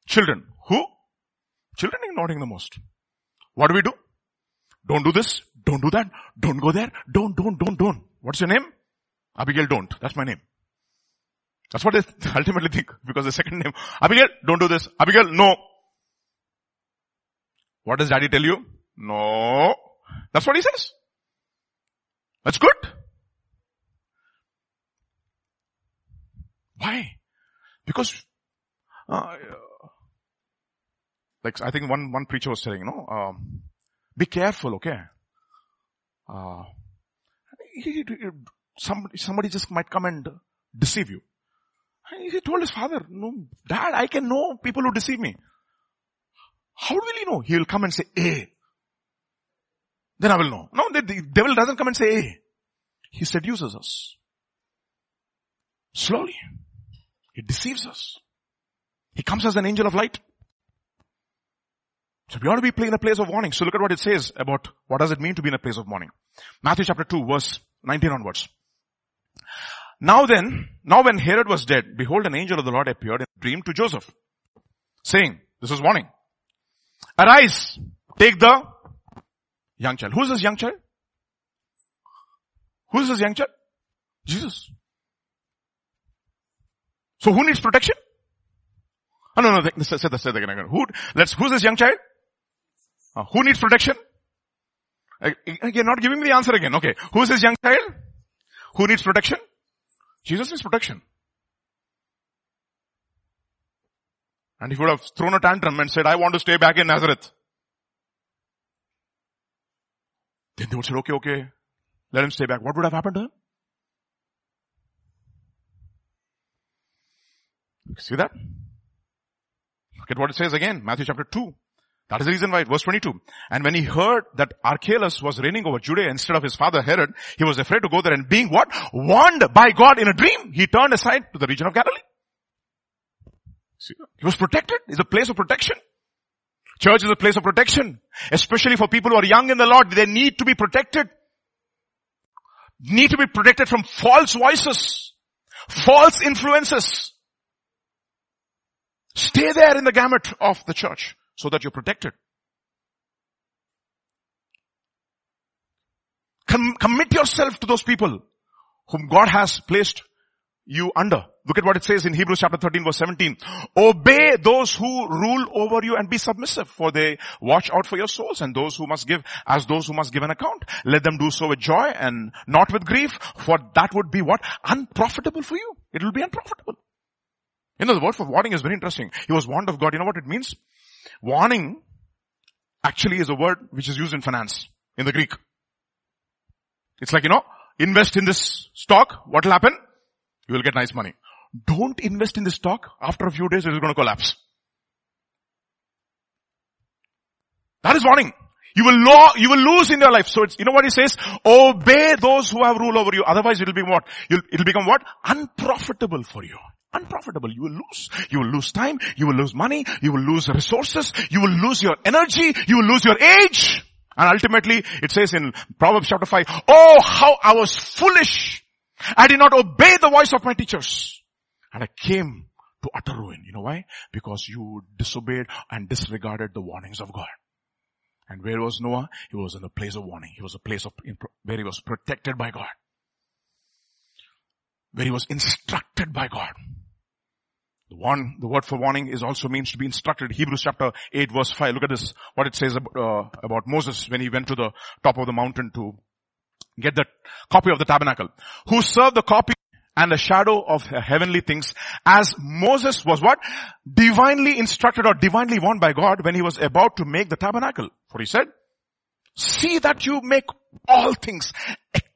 Children. Who? Children warning the most. What do we do? Don't do this. Don't do that. Don't go there. Don't, don't, don't, don't. What's your name? Abigail don't. That's my name. That's what they ultimately think because the second name, Abigail, don't do this. Abigail, no. What does daddy tell you? No. That's what he says. That's good. Why? Because, uh, like I think one, one preacher was saying, you know, um, be careful, okay? Uh, somebody, somebody just might come and deceive you. He told his father, no, dad, I can know people who deceive me. How will he know? He will come and say A. Then I will know. No, the, the devil doesn't come and say A. He seduces us. Slowly. He deceives us. He comes as an angel of light. So we ought to be in a place of warning. So look at what it says about what does it mean to be in a place of warning. Matthew chapter 2 verse 19 onwards. Now then, now when Herod was dead, behold an angel of the Lord appeared in a dream to Joseph, saying, this is warning. Arise, take the young child. Who is this young child? Who is this young child? Jesus. So who needs protection? Oh no, no, say say. Who, let's, who's this young child? Uh, who needs protection? You're not giving me the answer again. Okay. Who's this young child? Who needs protection? Jesus needs protection. And he would have thrown a tantrum and said, I want to stay back in Nazareth. Then they would say, okay, okay, let him stay back. What would have happened to him? See that? Look at what it says again, Matthew chapter 2. That is the reason why, verse 22. And when he heard that Archelaus was reigning over Judea instead of his father Herod, he was afraid to go there and being what? Warned by God in a dream, he turned aside to the region of Galilee. See, he was protected. It's a place of protection. Church is a place of protection. Especially for people who are young in the Lord, they need to be protected. Need to be protected from false voices, false influences. Stay there in the gamut of the church so that you're protected. Com- commit yourself to those people whom God has placed you under. Look at what it says in Hebrews chapter 13 verse 17. Obey those who rule over you and be submissive for they watch out for your souls and those who must give as those who must give an account. Let them do so with joy and not with grief for that would be what? Unprofitable for you. It will be unprofitable. You know, the word for warning is very interesting. He was warned of God. You know what it means? Warning actually is a word which is used in finance, in the Greek. It's like, you know, invest in this stock, what will happen? You will get nice money. Don't invest in this stock. After a few days it is going to collapse. That is warning. You will, lo- you will lose in your life. So it's, you know what he says? Obey those who have rule over you. Otherwise it will be what? It'll become what? Unprofitable for you unprofitable. You will lose. You will lose time. You will lose money. You will lose resources. You will lose your energy. You will lose your age. And ultimately, it says in Proverbs chapter 5, Oh, how I was foolish. I did not obey the voice of my teachers. And I came to utter ruin. You know why? Because you disobeyed and disregarded the warnings of God. And where was Noah? He was in a place of warning. He was a place of, where he was protected by God. Where he was instructed by God. The one, the word for warning is also means to be instructed. Hebrews chapter 8 verse 5. Look at this, what it says about, uh, about Moses when he went to the top of the mountain to get the copy of the tabernacle. Who served the copy and the shadow of heavenly things as Moses was what? Divinely instructed or divinely warned by God when he was about to make the tabernacle. For he said, see that you make all things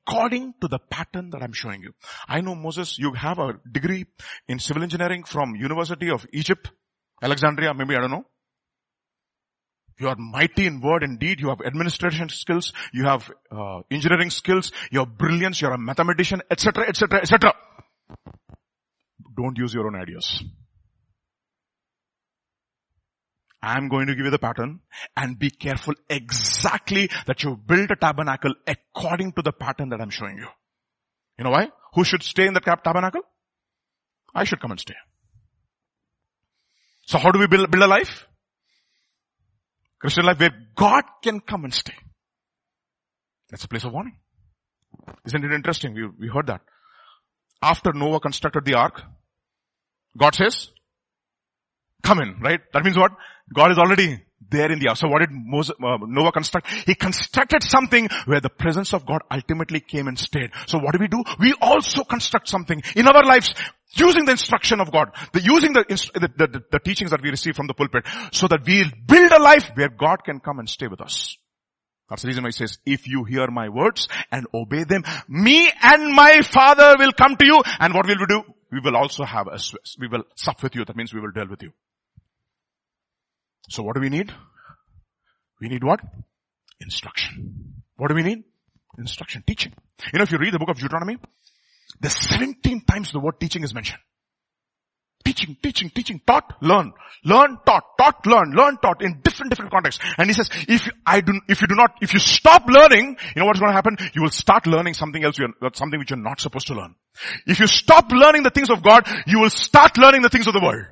according to the pattern that I'm showing you. I know Moses, you have a degree in civil engineering from University of Egypt, Alexandria, maybe I don't know. You are mighty in word and deed. You have administration skills. You have uh, engineering skills. You have brilliance. You are a mathematician, etc., etc., etc. Don't use your own ideas. I'm going to give you the pattern and be careful exactly that you build a tabernacle according to the pattern that I'm showing you. You know why? Who should stay in the tabernacle? I should come and stay. So how do we build, build a life? Christian life where God can come and stay. That's a place of warning. Isn't it interesting? We, we heard that. After Noah constructed the ark, God says, come in, right? That means what? God is already there in the ark. So what did Moses, uh, Noah construct? He constructed something where the presence of God ultimately came and stayed. So what do we do? We also construct something in our lives using the instruction of God, the, using the, the, the, the teachings that we receive from the pulpit so that we'll build a life where God can come and stay with us. That's the reason why he says, if you hear my words and obey them, me and my father will come to you and what will we do? We will also have a, we will sup with you. That means we will deal with you. So what do we need? We need what? Instruction. What do we need? Instruction, teaching. You know, if you read the book of Deuteronomy, there's 17 times the word teaching is mentioned. Teaching, teaching, teaching, taught, learn, learn, taught, taught, learn, learn, taught in different, different contexts. And he says, if I do, if you do not, if you stop learning, you know what's going to happen? You will start learning something else, something which you're not supposed to learn. If you stop learning the things of God, you will start learning the things of the world.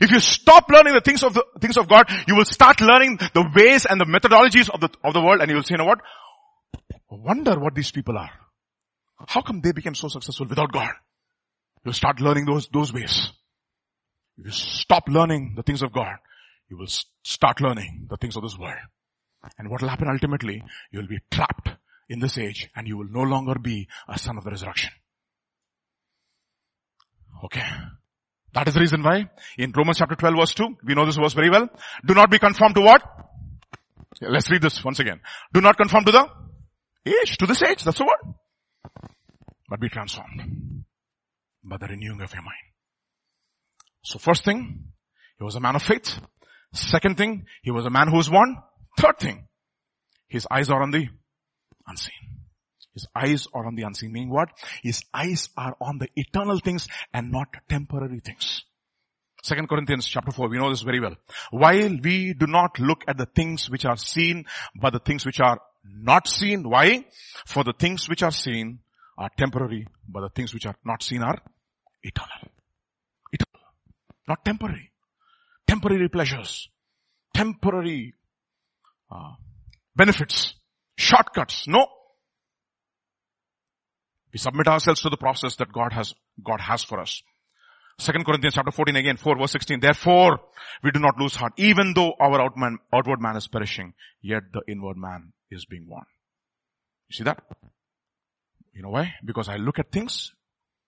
If you stop learning the things of the things of God, you will start learning the ways and the methodologies of the of the world, and you will say, you know what? Wonder what these people are. How come they became so successful without God? You start learning those those ways. If you stop learning the things of God, you will start learning the things of this world. And what will happen ultimately? You will be trapped in this age, and you will no longer be a son of the resurrection. Okay. That is the reason why in Romans chapter 12 verse 2, we know this verse very well. Do not be conformed to what? Let's read this once again. Do not conform to the age, to this age, that's the word. But be transformed by the renewing of your mind. So first thing, he was a man of faith. Second thing, he was a man who was one. Third thing, his eyes are on the unseen. His eyes are on the unseen. Meaning what? His eyes are on the eternal things and not temporary things. Second Corinthians chapter 4, we know this very well. While we do not look at the things which are seen, but the things which are not seen. Why? For the things which are seen are temporary, but the things which are not seen are eternal. Eternal. Not temporary. Temporary pleasures. Temporary uh, benefits. Shortcuts. No. We submit ourselves to the process that God has, God has for us. Second Corinthians chapter 14 again, 4 verse 16. Therefore, we do not lose heart. Even though our outward man is perishing, yet the inward man is being won. You see that? You know why? Because I look at things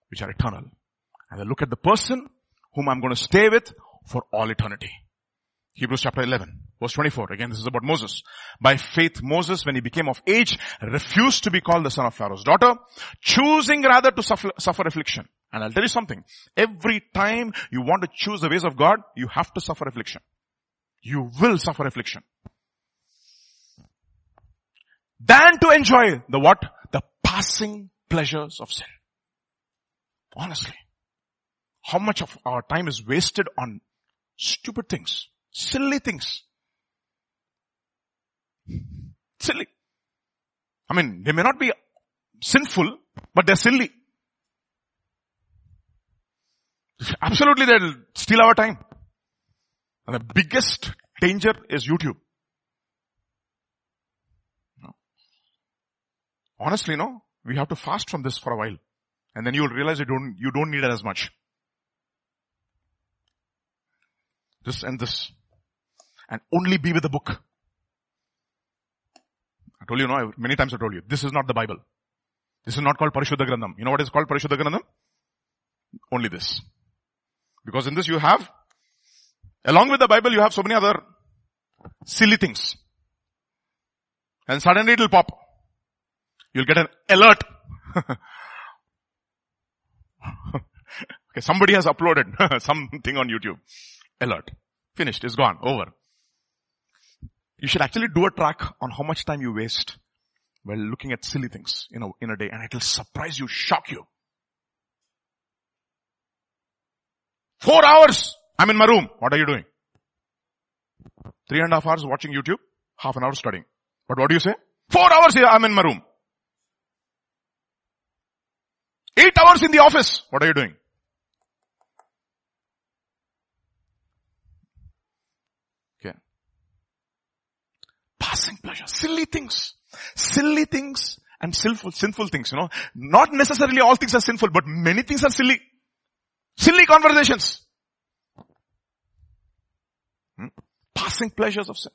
which are eternal. And I look at the person whom I'm going to stay with for all eternity. Hebrews chapter 11, verse 24. Again, this is about Moses. By faith, Moses, when he became of age, refused to be called the son of Pharaoh's daughter, choosing rather to suffer, suffer affliction. And I'll tell you something. Every time you want to choose the ways of God, you have to suffer affliction. You will suffer affliction. Than to enjoy the what? The passing pleasures of sin. Honestly. How much of our time is wasted on stupid things? Silly things. Silly. I mean, they may not be sinful, but they're silly. Absolutely they'll steal our time. And the biggest danger is YouTube. Honestly, no, we have to fast from this for a while. And then you'll realize you don't, you don't need it as much. This and this. And only be with the book. I told you, no, many times I told you, this is not the Bible. This is not called Parishuddha. You know what is called Parishuddha? Only this. Because in this you have, along with the Bible, you have so many other silly things. And suddenly it will pop. You'll get an alert. okay, somebody has uploaded something on YouTube. Alert. Finished. It's gone. Over. You should actually do a track on how much time you waste while looking at silly things in a, in a day and it will surprise you, shock you. Four hours. I'm in my room. What are you doing? Three and a half hours watching YouTube, half an hour studying. But what do you say? Four hours here, I'm in my room. Eight hours in the office. What are you doing? Okay. Passing pleasure. Silly things. Silly things and sinful, sinful things, you know. Not necessarily all things are sinful, but many things are silly. Silly conversations. Hmm? Passing pleasures of sin.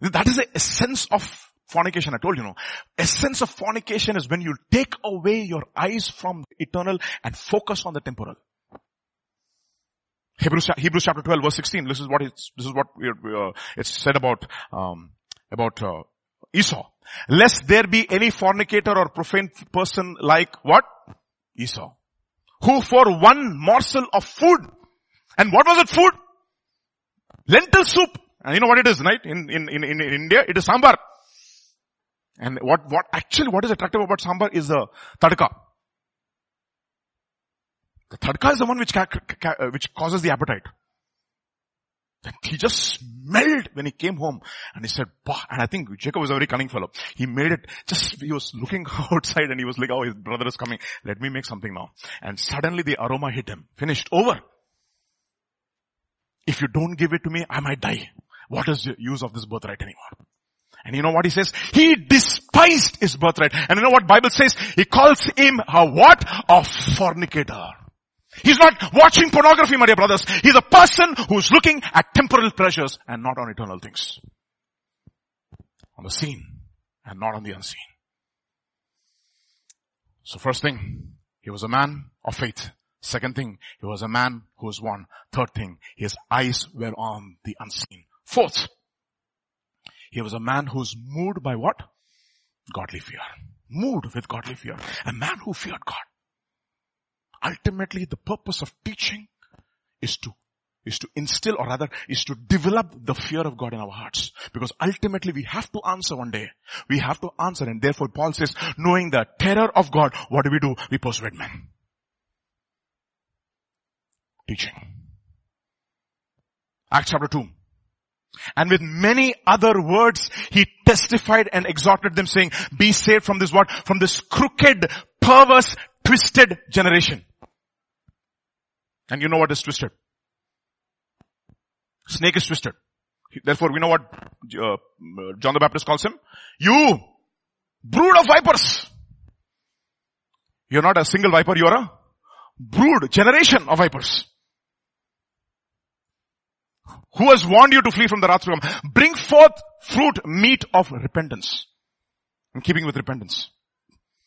That is the essence of fornication. I told you, know. Essence of fornication is when you take away your eyes from eternal and focus on the temporal. Hebrews, Hebrews chapter 12 verse 16. This is what it's, this is what uh, it's said about, um, about, uh, Esau. Lest there be any fornicator or profane person like what? Esau. Who for one morsel of food, and what was it food? Lentil soup. And you know what it is, right? In, in, in, in India, it is sambar. And what, what, actually what is attractive about sambar is the tadka. The tadka is the one which, ca- ca- uh, which causes the appetite. He just smelled when he came home and he said, bah, and I think Jacob was a very cunning fellow. He made it just, he was looking outside and he was like, oh, his brother is coming. Let me make something now. And suddenly the aroma hit him. Finished. Over. If you don't give it to me, I might die. What is the use of this birthright anymore? And you know what he says? He despised his birthright. And you know what Bible says? He calls him a what? A fornicator. He's not watching pornography, my dear brothers. He's a person who's looking at temporal pleasures and not on eternal things. On the seen and not on the unseen. So first thing, he was a man of faith. Second thing, he was a man who was one. Third thing, his eyes were on the unseen. Fourth, he was a man who's moved by what? Godly fear. Moved with godly fear. A man who feared God. Ultimately, the purpose of teaching is to is to instill or rather is to develop the fear of God in our hearts. Because ultimately we have to answer one day. We have to answer and therefore Paul says, knowing the terror of God, what do we do? We persuade men. Teaching. Acts chapter 2. And with many other words, he testified and exhorted them saying, be saved from this what? From this crooked, perverse, twisted generation. And you know what is twisted? Snake is twisted. Therefore, we know what uh, John the Baptist calls him. You, brood of vipers. You're not a single viper, you're a brood, generation of vipers. Who has warned you to flee from the wrath to come? Bring forth fruit, meat of repentance. In keeping with repentance.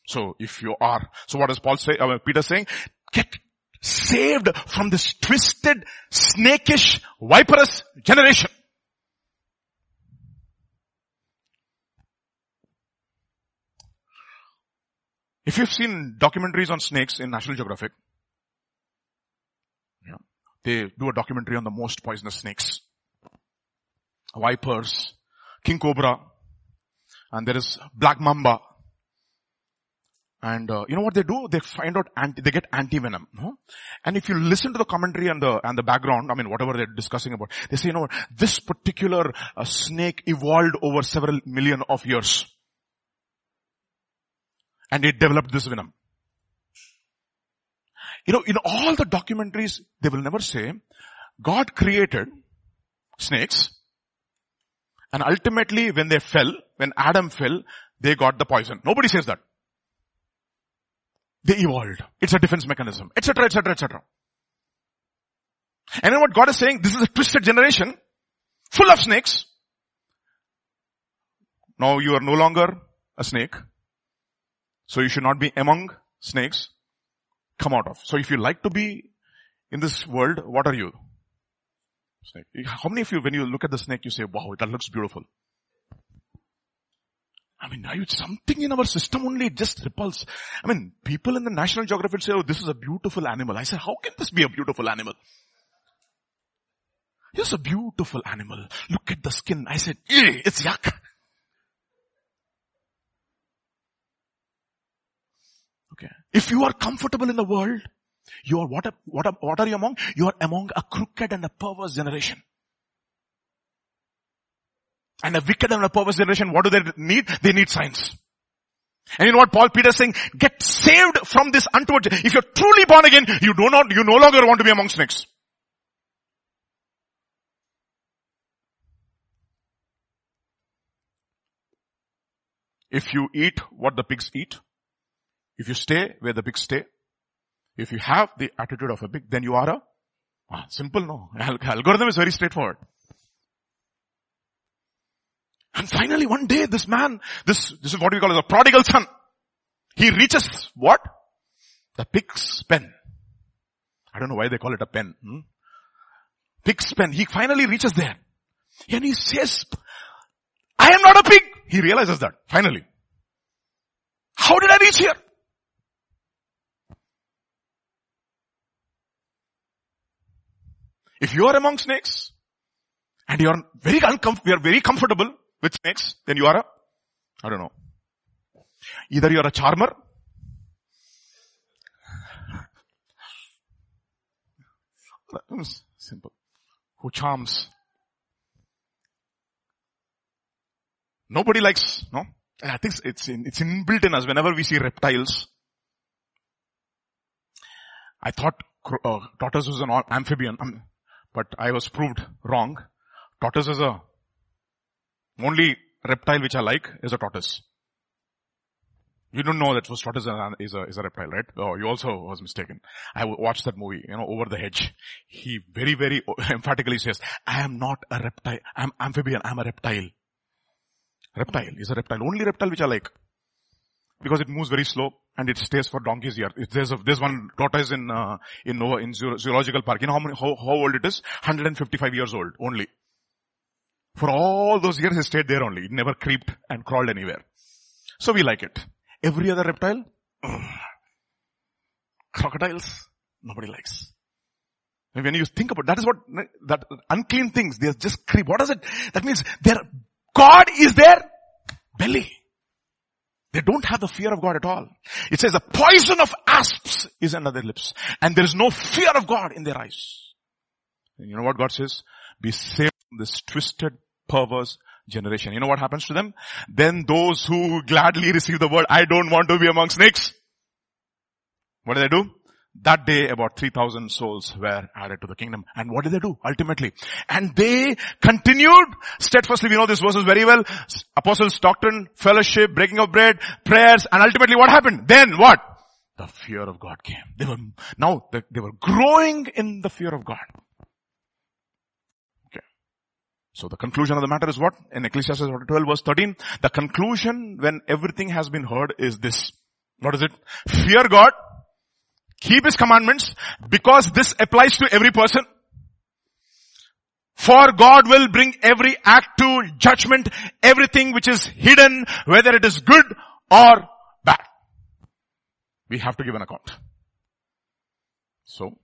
So if you are, so what does Paul say, uh, Peter saying? Get saved from this twisted, snakish, viperous generation. If you've seen documentaries on snakes in National Geographic, yeah, they do a documentary on the most poisonous snakes. Vipers, king cobra, and there is black mamba, and uh, you know what they do? They find out anti, they get anti-venom. No? And if you listen to the commentary and the, and the background, I mean whatever they're discussing about, they say, you know, this particular uh, snake evolved over several million of years. And it developed this venom. You know, in all the documentaries, they will never say, God created snakes, and ultimately when they fell, when Adam fell, they got the poison. Nobody says that. They evolved. It's a defense mechanism, etc., etc., etc. And then what God is saying, this is a twisted generation, full of snakes. Now you are no longer a snake. So you should not be among snakes. Come out of. So if you like to be in this world, what are you? Snake. How many of you, when you look at the snake, you say, wow, that looks beautiful. I mean, it's something in our system only, just repulses. I mean, people in the National Geographic say, oh, this is a beautiful animal. I say, how can this be a beautiful animal? It's a beautiful animal. Look at the skin. I said, it's yuck. Okay. If you are comfortable in the world, you are what, what, what are you among? You are among a crooked and a perverse generation. And a wicked and a perverse generation, what do they need? They need signs. And you know what Paul Peter is saying? Get saved from this untoward. If you're truly born again, you do not, you no longer want to be among snakes. If you eat what the pigs eat, if you stay where the pigs stay, if you have the attitude of a pig, then you are a, ah, simple no. Algorithm is very straightforward. And finally one day this man, this, this is what we call as a prodigal son. He reaches what? The pig's pen. I don't know why they call it a pen. Hmm? Pig's pen. He finally reaches there. And he says, I am not a pig. He realizes that, finally. How did I reach here? If you are among snakes, and you are very uncomfortable, you are very comfortable which makes, then you are a, I don't know. Either you are a charmer, simple, who charms. Nobody likes, no? I think it's in, it's inbuilt in us whenever we see reptiles. I thought uh, tortoise was an amphibian, um, but I was proved wrong. Tortoise is a only reptile which I like is a tortoise. You don't know that tortoise is a, is a reptile, right? Oh, you also was mistaken. I watched that movie, you know, Over the Hedge. He very, very emphatically says, I am not a reptile. I'm amphibian. I'm a reptile. Reptile is a reptile. Only reptile which I like. Because it moves very slow and it stays for donkey's year. There's a, there's one tortoise in, uh, in Nova, in zoological park. You know how many, how, how old it is? 155 years old only. For all those years he stayed there only. It never creeped and crawled anywhere. So we like it. Every other reptile, crocodiles, nobody likes. When you think about that is what that unclean things they just creep. What is it? That means their God is their belly. They don't have the fear of God at all. It says the poison of asps is under their lips, and there is no fear of God in their eyes. And you know what God says? Be saved from this twisted perverse generation. You know what happens to them? Then those who gladly receive the word, I don't want to be among snakes. What do they do? That day about 3000 souls were added to the kingdom. And what did they do ultimately? And they continued steadfastly. We know this verses very well. Apostles, doctrine, fellowship, breaking of bread, prayers, and ultimately what happened? Then what? The fear of God came. They were, now they were growing in the fear of God. So the conclusion of the matter is what? In Ecclesiastes 12 verse 13, the conclusion when everything has been heard is this. What is it? Fear God, keep His commandments, because this applies to every person. For God will bring every act to judgment, everything which is hidden, whether it is good or bad. We have to give an account. So,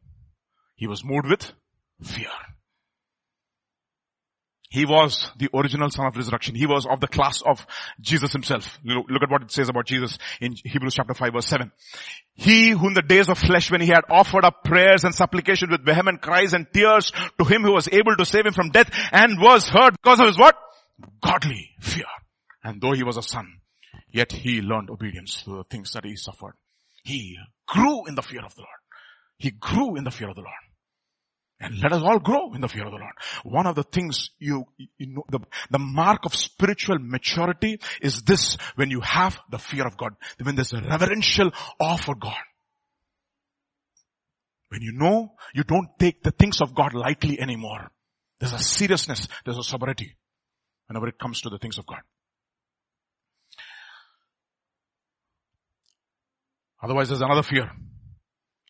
he was moved with fear. He was the original son of resurrection. He was of the class of Jesus himself. Look at what it says about Jesus in Hebrews chapter 5 verse 7. He who in the days of flesh when he had offered up prayers and supplication with vehement cries and tears to him who was able to save him from death and was heard because of his what? Godly fear. And though he was a son, yet he learned obedience to the things that he suffered. He grew in the fear of the Lord. He grew in the fear of the Lord. And let us all grow in the fear of the Lord. One of the things you, you know, the, the mark of spiritual maturity is this, when you have the fear of God, when there's a reverential awe for God. When you know, you don't take the things of God lightly anymore. There's a seriousness, there's a sobriety whenever it comes to the things of God. Otherwise there's another fear.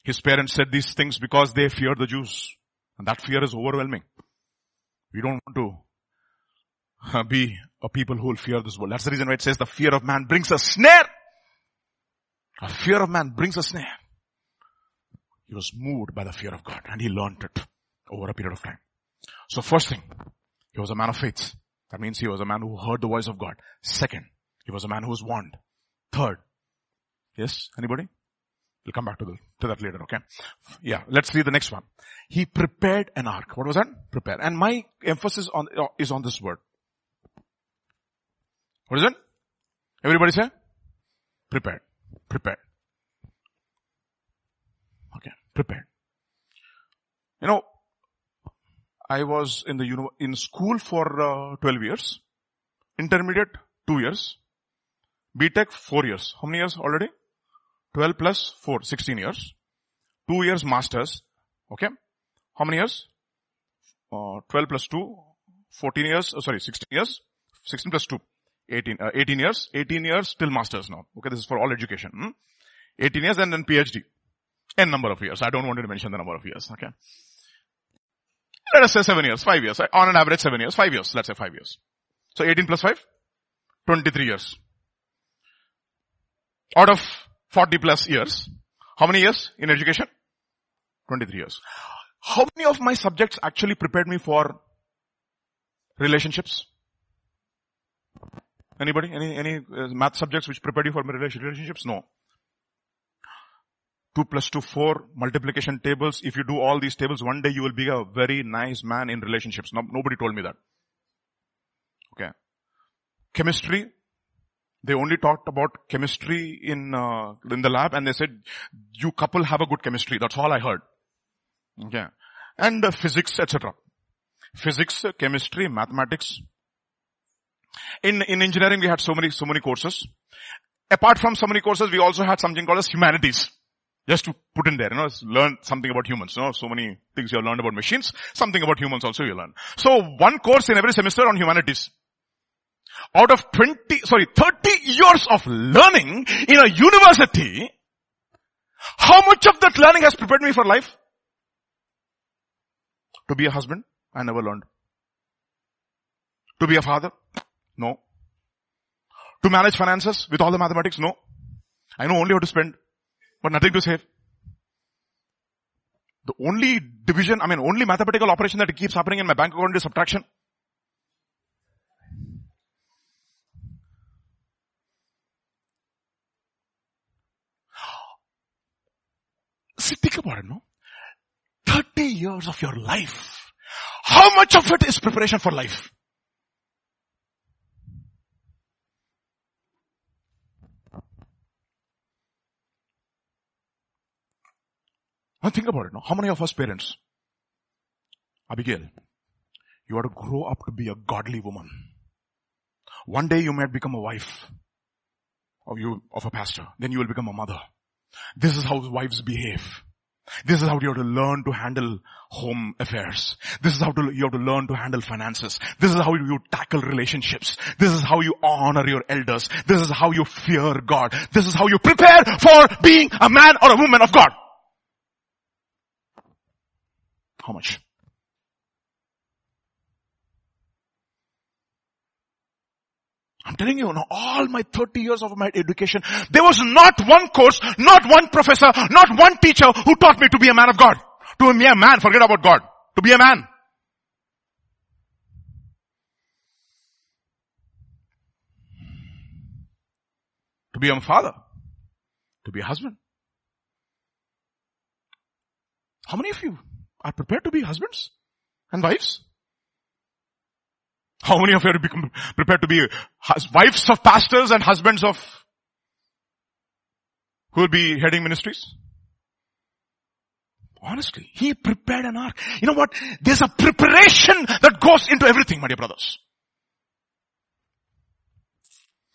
His parents said these things because they feared the Jews. And that fear is overwhelming. We don't want to uh, be a people who will fear this world. That's the reason why it says the fear of man brings a snare. A fear of man brings a snare. He was moved by the fear of God and he learned it over a period of time. So first thing, he was a man of faith. That means he was a man who heard the voice of God. Second, he was a man who was warned. Third, yes, anybody? We'll come back to, the, to that later, okay? Yeah, let's read the next one. He prepared an ark. What was that? Prepare. And my emphasis on, is on this word. What is it? Everybody say? Prepared. Prepared. Okay, prepared. You know, I was in the uni- in school for uh, 12 years. Intermediate, 2 years. BTech, 4 years. How many years already? 12 plus 4, 16 years. 2 years masters. Okay. How many years? Uh, 12 plus 2, 14 years, oh, sorry, 16 years. 16 plus 2, 18, uh, 18 years. 18 years till masters now. Okay, this is for all education. Hmm? 18 years and then PhD. N number of years. I don't want to mention the number of years. Okay. Let us say 7 years, 5 years. On an average 7 years, 5 years. Let's say 5 years. So 18 plus 5? 23 years. Out of 40 plus years. How many years in education? 23 years. How many of my subjects actually prepared me for relationships? Anybody? Any, any uh, math subjects which prepared you for my relationships? No. 2 plus 2, 4 multiplication tables. If you do all these tables, one day you will be a very nice man in relationships. No, nobody told me that. Okay. Chemistry, they only talked about chemistry in uh, in the lab, and they said you couple have a good chemistry. That's all I heard. Okay, and uh, physics, etc. Physics, uh, chemistry, mathematics. In in engineering, we had so many so many courses. Apart from so many courses, we also had something called as humanities. Just to put in there, you know, learn something about humans. You know, so many things you have learned about machines, something about humans also you learn. So one course in every semester on humanities out of 20, sorry, 30 years of learning in a university, how much of that learning has prepared me for life? To be a husband? I never learned. To be a father? No. To manage finances with all the mathematics? No. I know only how to spend, but nothing to save. The only division, I mean only mathematical operation that keeps happening in my bank account is subtraction. See, think about it, no? 30 years of your life. How much of it is preparation for life? Now think about it now. How many of us parents? Abigail, you are to grow up to be a godly woman. One day you might become a wife of you, of a pastor. Then you will become a mother. This is how wives behave. This is how you have to learn to handle home affairs. This is how to, you have to learn to handle finances. This is how you tackle relationships. This is how you honor your elders. This is how you fear God. This is how you prepare for being a man or a woman of God. How much? I'm telling you, now all my 30 years of my education, there was not one course, not one professor, not one teacher who taught me to be a man of God. To be a man, forget about God. To be a man. To be a father. To be a husband. How many of you are prepared to be husbands and wives? How many of you are prepared to be wives of pastors and husbands of who will be heading ministries? Honestly, he prepared an ark. You know what? There's a preparation that goes into everything, my dear brothers.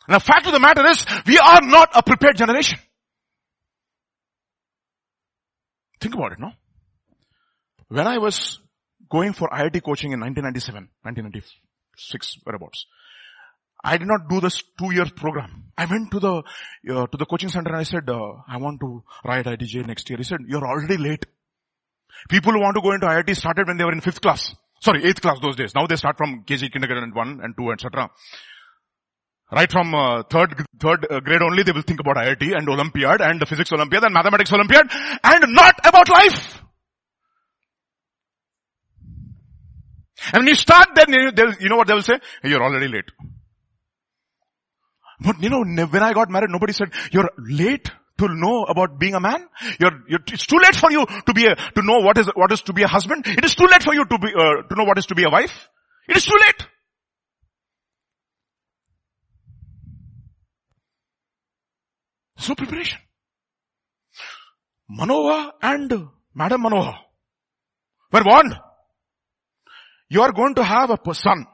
And the fact of the matter is, we are not a prepared generation. Think about it, no? When I was going for IIT coaching in 1997, 1996, whereabouts, I did not do this two year program. I went to the, uh, to the coaching center and I said, uh, I want to write IIT JEE next year. He said, you're already late. People who want to go into IIT started when they were in fifth class. Sorry, eighth class those days. Now they start from KG kindergarten 1 and 2 etc. Right from uh, third third uh, grade only they will think about IIT and Olympiad and physics Olympiad and mathematics Olympiad and not about life. And when you start then you, know what they will say? You're already late. But you know, when I got married, nobody said, you're late to know about being a man. You're, you're, it's too late for you to be a, to know what is, what is to be a husband. It is too late for you to be, uh, to know what is to be a wife. It is too late. So preparation. Manoah and Madam Manoah were warned. You are going to have a son.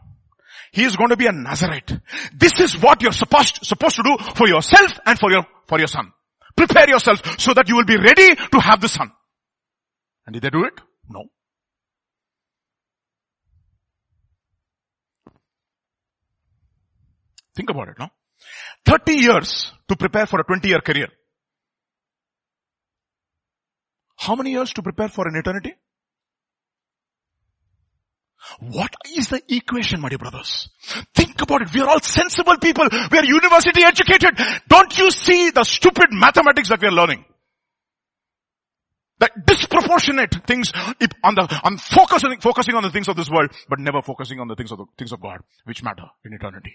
He is going to be a Nazarite. This is what you're supposed, supposed to do for yourself and for your, for your son. Prepare yourself so that you will be ready to have the son. And did they do it? No. Think about it, no? 30 years to prepare for a 20 year career. How many years to prepare for an eternity? What is the equation, my dear brothers? Think about it. We are all sensible people. We are university educated. Don't you see the stupid mathematics that we are learning? That disproportionate things on the, on focusing, focusing on the things of this world, but never focusing on the things of the things of God, which matter in eternity.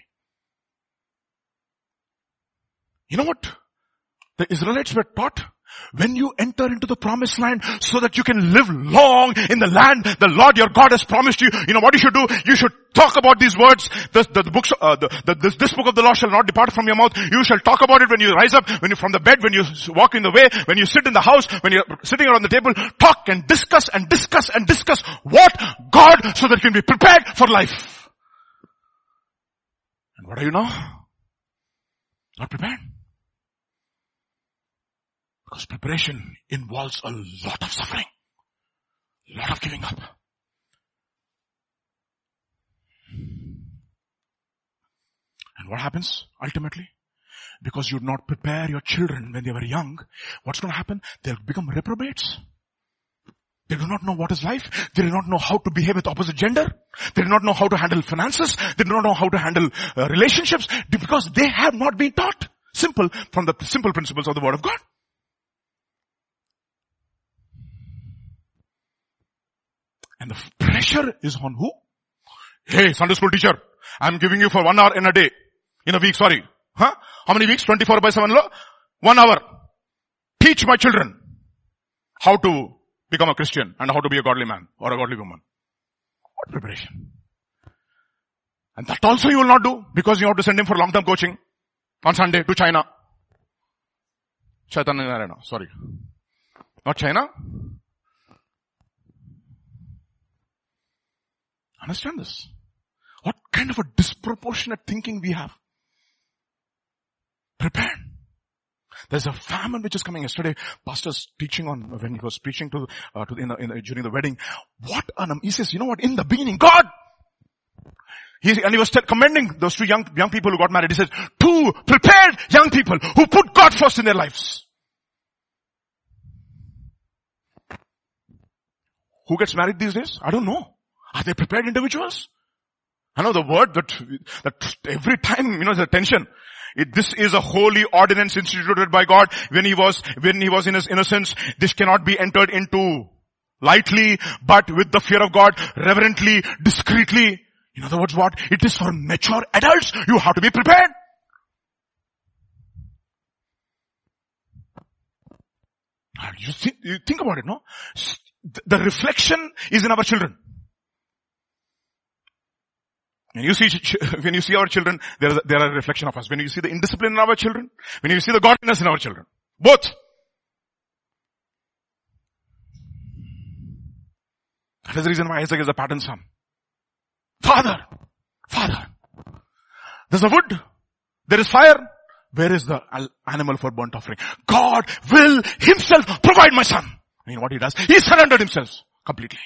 You know what? The Israelites were taught when you enter into the promised land so that you can live long in the land the Lord your God has promised you, you know what you should do? You should talk about these words. The, the, the books, uh, the, the, this, this book of the law shall not depart from your mouth. You shall talk about it when you rise up, when you from the bed, when you walk in the way, when you sit in the house, when you're sitting around the table. Talk and discuss and discuss and discuss what God so that you can be prepared for life. And what are you now? Not prepared. Because preparation involves a lot of suffering. A lot of giving up. And what happens ultimately? Because you do not prepare your children when they were young, what's going to happen? They'll become reprobates. They do not know what is life. They do not know how to behave with opposite gender. They do not know how to handle finances. They do not know how to handle uh, relationships because they have not been taught simple from the simple principles of the word of God. And the pressure is on who? Hey, Sunday school teacher, I'm giving you for one hour in a day. In a week, sorry. Huh? How many weeks? 24 by 7 law? One hour. Teach my children how to become a Christian and how to be a godly man or a godly woman. What preparation? And that also you will not do because you have to send him for long-term coaching on Sunday to China. Chaitanya Narayana, sorry. Not China, Understand this. What kind of a disproportionate thinking we have. Prepare. There's a famine which is coming. Yesterday, pastor's teaching on when he was preaching to, uh, to in the, in the, during the wedding. What an he says, you know what? In the beginning, God. He, and he was commending those two young young people who got married. He says, two prepared young people who put God first in their lives. Who gets married these days? I don't know. Are they prepared individuals? I know the word that, that every time, you know, the tension. It, this is a holy ordinance instituted by God when he was, when he was in his innocence. This cannot be entered into lightly, but with the fear of God, reverently, discreetly. In other words, what? It is for mature adults. You have to be prepared. You think, you think about it, no? The reflection is in our children. When you see, when you see our children, they are, are a reflection of us. When you see the indiscipline in our children, when you see the godliness in our children, both. That is the reason why Isaac is a pattern son. Father, father, there's a wood, there is fire, where is the animal for burnt offering? God will himself provide my son. I mean what he does? He surrendered himself completely.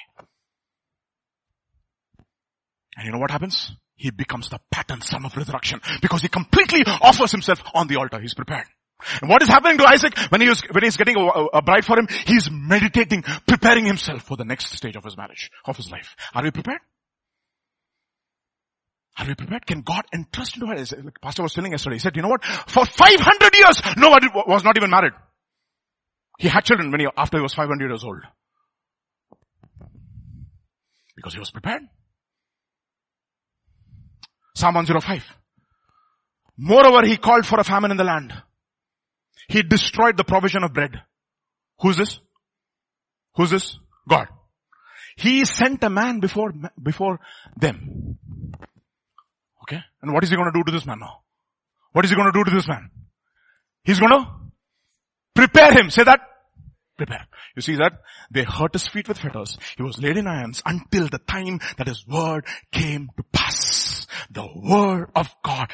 And you know what happens? He becomes the pattern son of resurrection because he completely offers himself on the altar. He's prepared. And what is happening to Isaac when he was, when he's getting a, a, bride for him? He's meditating, preparing himself for the next stage of his marriage, of his life. Are we prepared? Are we prepared? Can God entrust into us? Like Pastor was telling yesterday, he said, you know what? For 500 years, nobody was not even married. He had children when he, after he was 500 years old. Because he was prepared. Psalm 105. Moreover, he called for a famine in the land. He destroyed the provision of bread. Who's this? Who's this? God. He sent a man before, before them. Okay? And what is he going to do to this man now? What is he going to do to this man? He's going to prepare him. Say that. Prepare. You see that? They hurt his feet with fetters. He was laid in irons until the time that his word came to pass. The word of God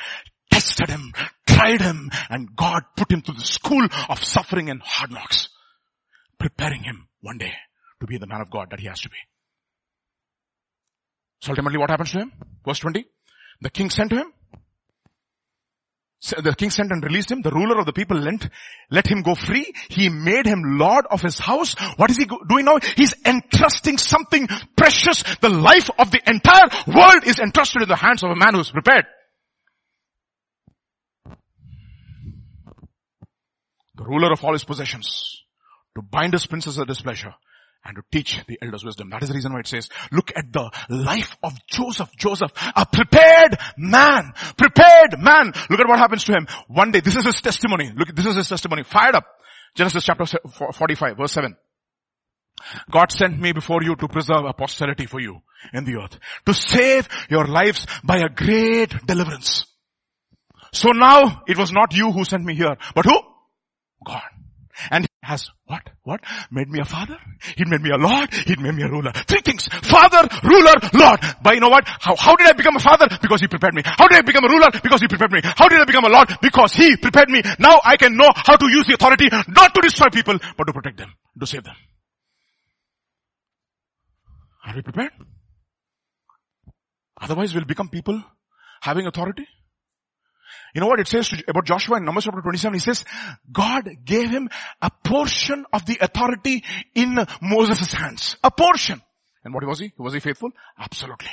tested him, tried him, and God put him through the school of suffering and hard knocks, preparing him one day to be the man of God that he has to be. So ultimately what happens to him? Verse 20. The king sent to him. The king sent and released him. The ruler of the people lent, let him go free. He made him lord of his house. What is he doing now? He's entrusting something precious. The life of the entire world is entrusted in the hands of a man who's prepared. The ruler of all his possessions to bind his princes at his pleasure and to teach the elders wisdom. That is the reason why it says, look at the life of Joseph. Joseph, a prepared man, prepared man. Look at what happens to him. One day, this is his testimony. Look, this is his testimony. Fired up. Genesis chapter 45 verse 7. God sent me before you to preserve a posterity for you in the earth. To save your lives by a great deliverance. So now it was not you who sent me here, but who? God. And has what? What? Made me a father? He made me a lord? He made me a ruler. Three things. Father, ruler, lord. But you know what? How, how did I become a father? Because he prepared me. How did I become a ruler? Because he prepared me. How did I become a lord? Because he prepared me. Now I can know how to use the authority not to destroy people, but to protect them, to save them. Are we prepared? Otherwise we'll become people having authority you know what it says about Joshua in Numbers chapter 27? He says, God gave him a portion of the authority in Moses' hands. A portion. And what was he? Was he faithful? Absolutely.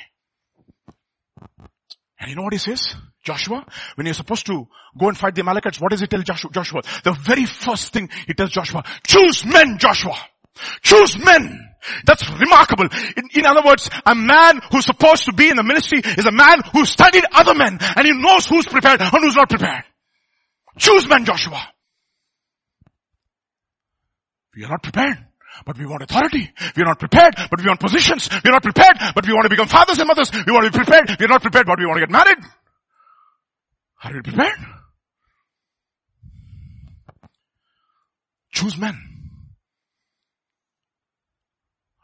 And you know what he says? Joshua, when you're supposed to go and fight the Amalekites, what does he tell Joshua? The very first thing he tells Joshua, choose men, Joshua. Choose men. That's remarkable. In, in, other words, a man who's supposed to be in the ministry is a man who studied other men and he knows who's prepared and who's not prepared. Choose men, Joshua. We are not prepared, but we want authority. We are not prepared, but we want positions. We are not prepared, but we want to become fathers and mothers. We want to be prepared. We are not prepared, but we want to get married. Are you prepared? Choose men.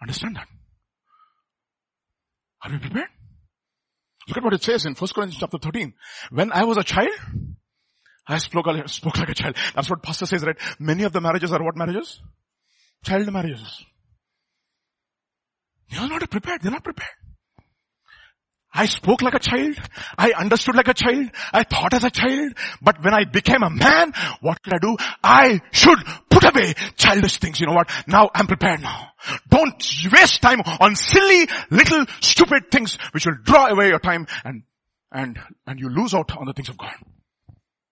Understand that? Are you prepared? Look at what it says in 1 Corinthians chapter 13. When I was a child, I spoke, spoke like a child. That's what pastor says, right? Many of the marriages are what marriages? Child marriages. They are not prepared. They're not prepared. I spoke like a child. I understood like a child. I thought as a child. But when I became a man, what did I do? I should put away childish things. You know what? Now I'm prepared now. Don't waste time on silly little stupid things which will draw away your time and, and, and you lose out on the things of God.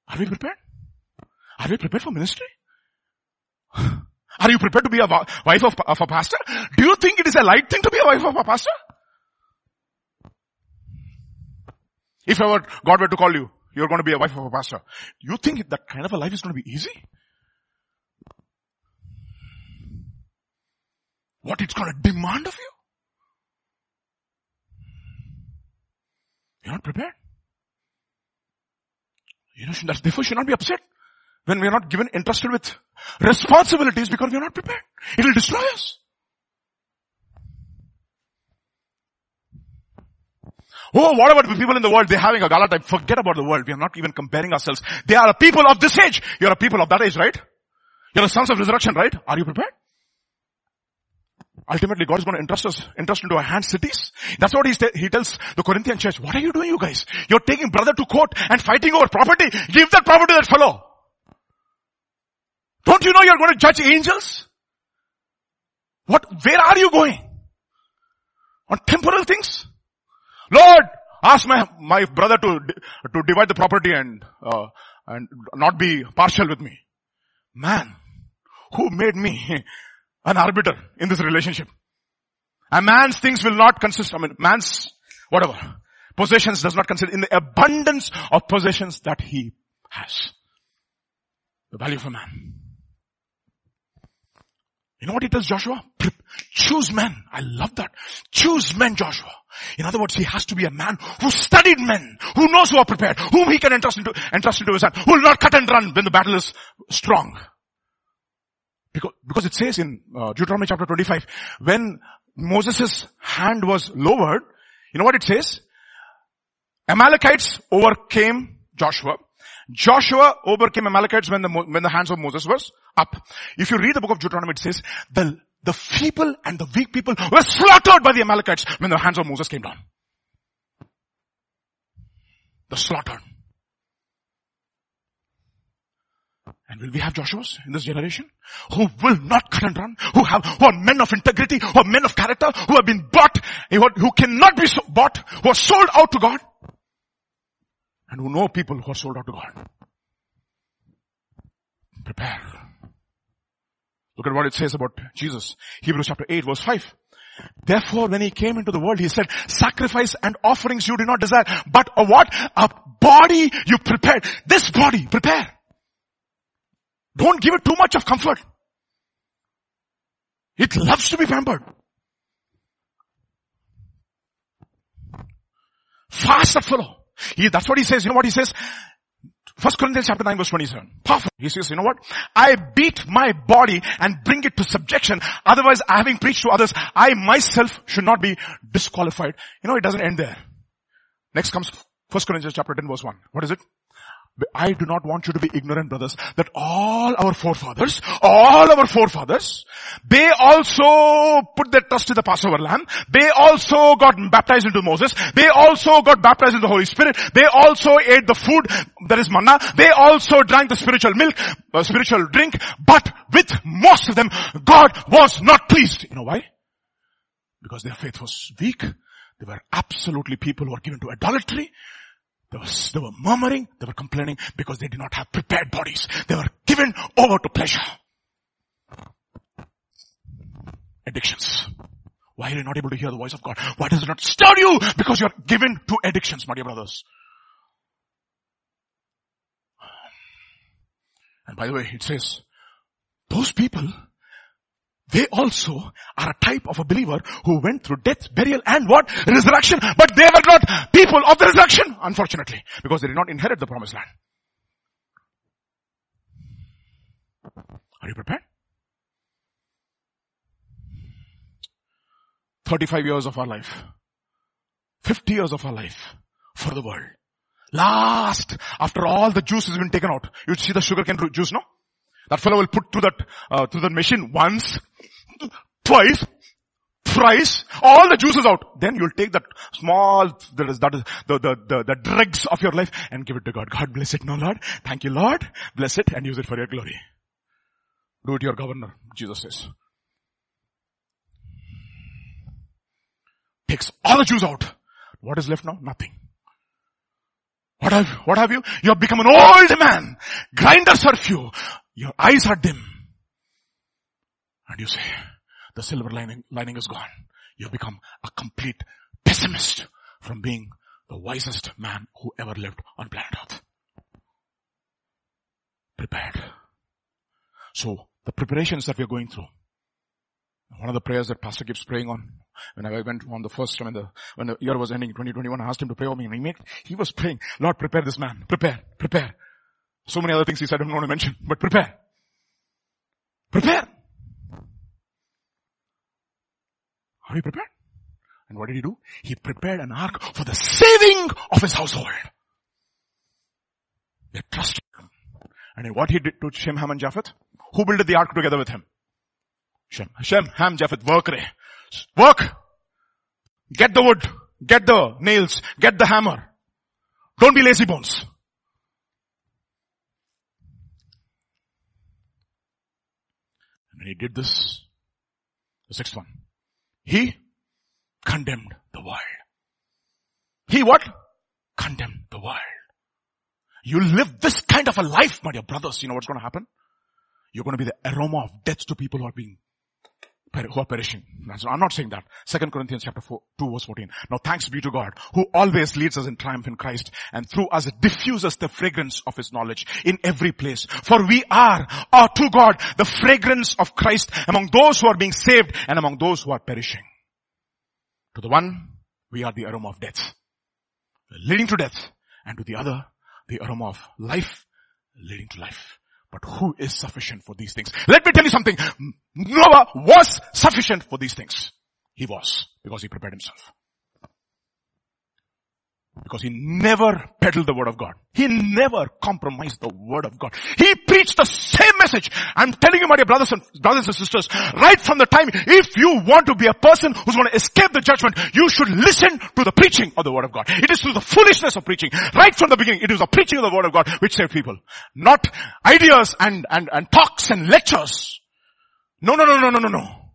Are we prepared? Are we prepared for ministry? Are you prepared to be a wife of, of a pastor? Do you think it is a light thing to be a wife of a pastor? If ever God were to call you, you're going to be a wife of a pastor. You think that kind of a life is going to be easy? What it's going to demand of you? You're not prepared. You know, that's, therefore should not be upset when we are not given entrusted with responsibilities because we are not prepared. It will destroy us. Oh, what about the people in the world? They're having a gala time. Forget about the world. We are not even comparing ourselves. They are a people of this age. You're a people of that age, right? You're the sons of resurrection, right? Are you prepared? Ultimately, God is going to entrust us, entrust into our hands cities. That's what he, he tells the Corinthian church. What are you doing, you guys? You're taking brother to court and fighting over property. Give that property to that fellow. Don't you know you're going to judge angels? What, where are you going? On temporal things? Lord, ask my, my brother to, to divide the property and, uh, and not be partial with me. Man, who made me an arbiter in this relationship? A man's things will not consist, I mean, man's, whatever, possessions does not consist in the abundance of possessions that he has. The value of a man. You know what he tells Joshua? Choose men. I love that. Choose men, Joshua. In other words, he has to be a man who studied men, who knows who are prepared, whom he can entrust into, entrust into his hand, who will not cut and run when the battle is strong. Because, because it says in uh, Deuteronomy chapter 25, when Moses' hand was lowered, you know what it says? Amalekites overcame Joshua. Joshua overcame Amalekites when the, when the hands of Moses was up. If you read the book of Deuteronomy, it says, the, the feeble and the weak people were slaughtered by the Amalekites when the hands of Moses came down. The slaughter. And will we have Joshua's in this generation? Who will not cut and run? Who have, who are men of integrity, who are men of character, who have been bought, who cannot be bought, who are sold out to God? And who know people who are sold out to God. Prepare. Look at what it says about Jesus. Hebrews chapter 8 verse 5. Therefore, when he came into the world, he said, sacrifice and offerings you do not desire, but a what? A body you prepared. This body, prepare. Don't give it too much of comfort. It loves to be pampered. Fast that fellow. He, that's what he says. You know what he says? First Corinthians chapter 9 verse 27. Powerful. He says, you know what? I beat my body and bring it to subjection. Otherwise, having preached to others, I myself should not be disqualified. You know, it doesn't end there. Next comes First Corinthians chapter 10 verse 1. What is it? I do not want you to be ignorant brothers that all our forefathers, all our forefathers, they also put their trust in the Passover lamb. They also got baptized into Moses. They also got baptized in the Holy Spirit. They also ate the food that is manna. They also drank the spiritual milk, uh, spiritual drink. But with most of them, God was not pleased. You know why? Because their faith was weak. They were absolutely people who were given to idolatry. They were, they were murmuring, they were complaining because they did not have prepared bodies. They were given over to pleasure. Addictions. Why are you not able to hear the voice of God? Why does it not stir you? Because you're given to addictions, my dear brothers. And by the way, it says, those people they also are a type of a believer who went through death, burial and what? Resurrection. But they were not people of the resurrection, unfortunately, because they did not inherit the promised land. Are you prepared? 35 years of our life. 50 years of our life for the world. Last, after all the juice has been taken out. You see the sugar cane juice, no? That fellow will put to that, uh, the machine once, twice, thrice, all the juices out. Then you'll take that small, that is, that is the, the, the, the dregs of your life and give it to God. God bless it no Lord. Thank you Lord. Bless it and use it for your glory. Do it your governor, Jesus says. Takes all the juice out. What is left now? Nothing. What have, what have you? You have become an old man. Grinders are few. Your eyes are dim. And you say, the silver lining, lining is gone. You become a complete pessimist from being the wisest man who ever lived on planet earth. Prepared. So the preparations that we are going through, one of the prayers that pastor keeps praying on, when I went on the first time when the, when the year was ending, 2021, I asked him to pray for me and he made, he was praying, Lord prepare this man, prepare, prepare. So many other things he said I don't want to mention, but prepare. Prepare. Are you prepared? And what did he do? He prepared an ark for the saving of his household. They trusted him. And what he did to Shem, Ham and Japheth? Who built the ark together with him? Shem. Shem, Ham, Japheth, work. Work! Get the wood. Get the nails. Get the hammer. Don't be lazy bones. And he did this, the sixth one, he condemned the world. He what? Condemned the world. You live this kind of a life, my dear brothers, you know what's going to happen? You're going to be the aroma of death to people who are being who are perishing. I'm not saying that. Second Corinthians chapter 4, 2 verse 14. Now thanks be to God who always leads us in triumph in Christ and through us diffuses the fragrance of his knowledge in every place. For we are, are to God the fragrance of Christ among those who are being saved and among those who are perishing. To the one, we are the aroma of death, leading to death, and to the other, the aroma of life, leading to life. But who is sufficient for these things? Let me tell you something. Noah was sufficient for these things. He was, because he prepared himself. Because he never peddled the word of God. He never compromised the word of God. He preached the same message. I'm telling you my dear brothers and, brothers and sisters, right from the time, if you want to be a person who's going to escape the judgment, you should listen to the preaching of the word of God. It is through the foolishness of preaching. Right from the beginning, it is the preaching of the word of God which saved people. Not ideas and, and, and talks and lectures. No, no, no, no, no, no, no.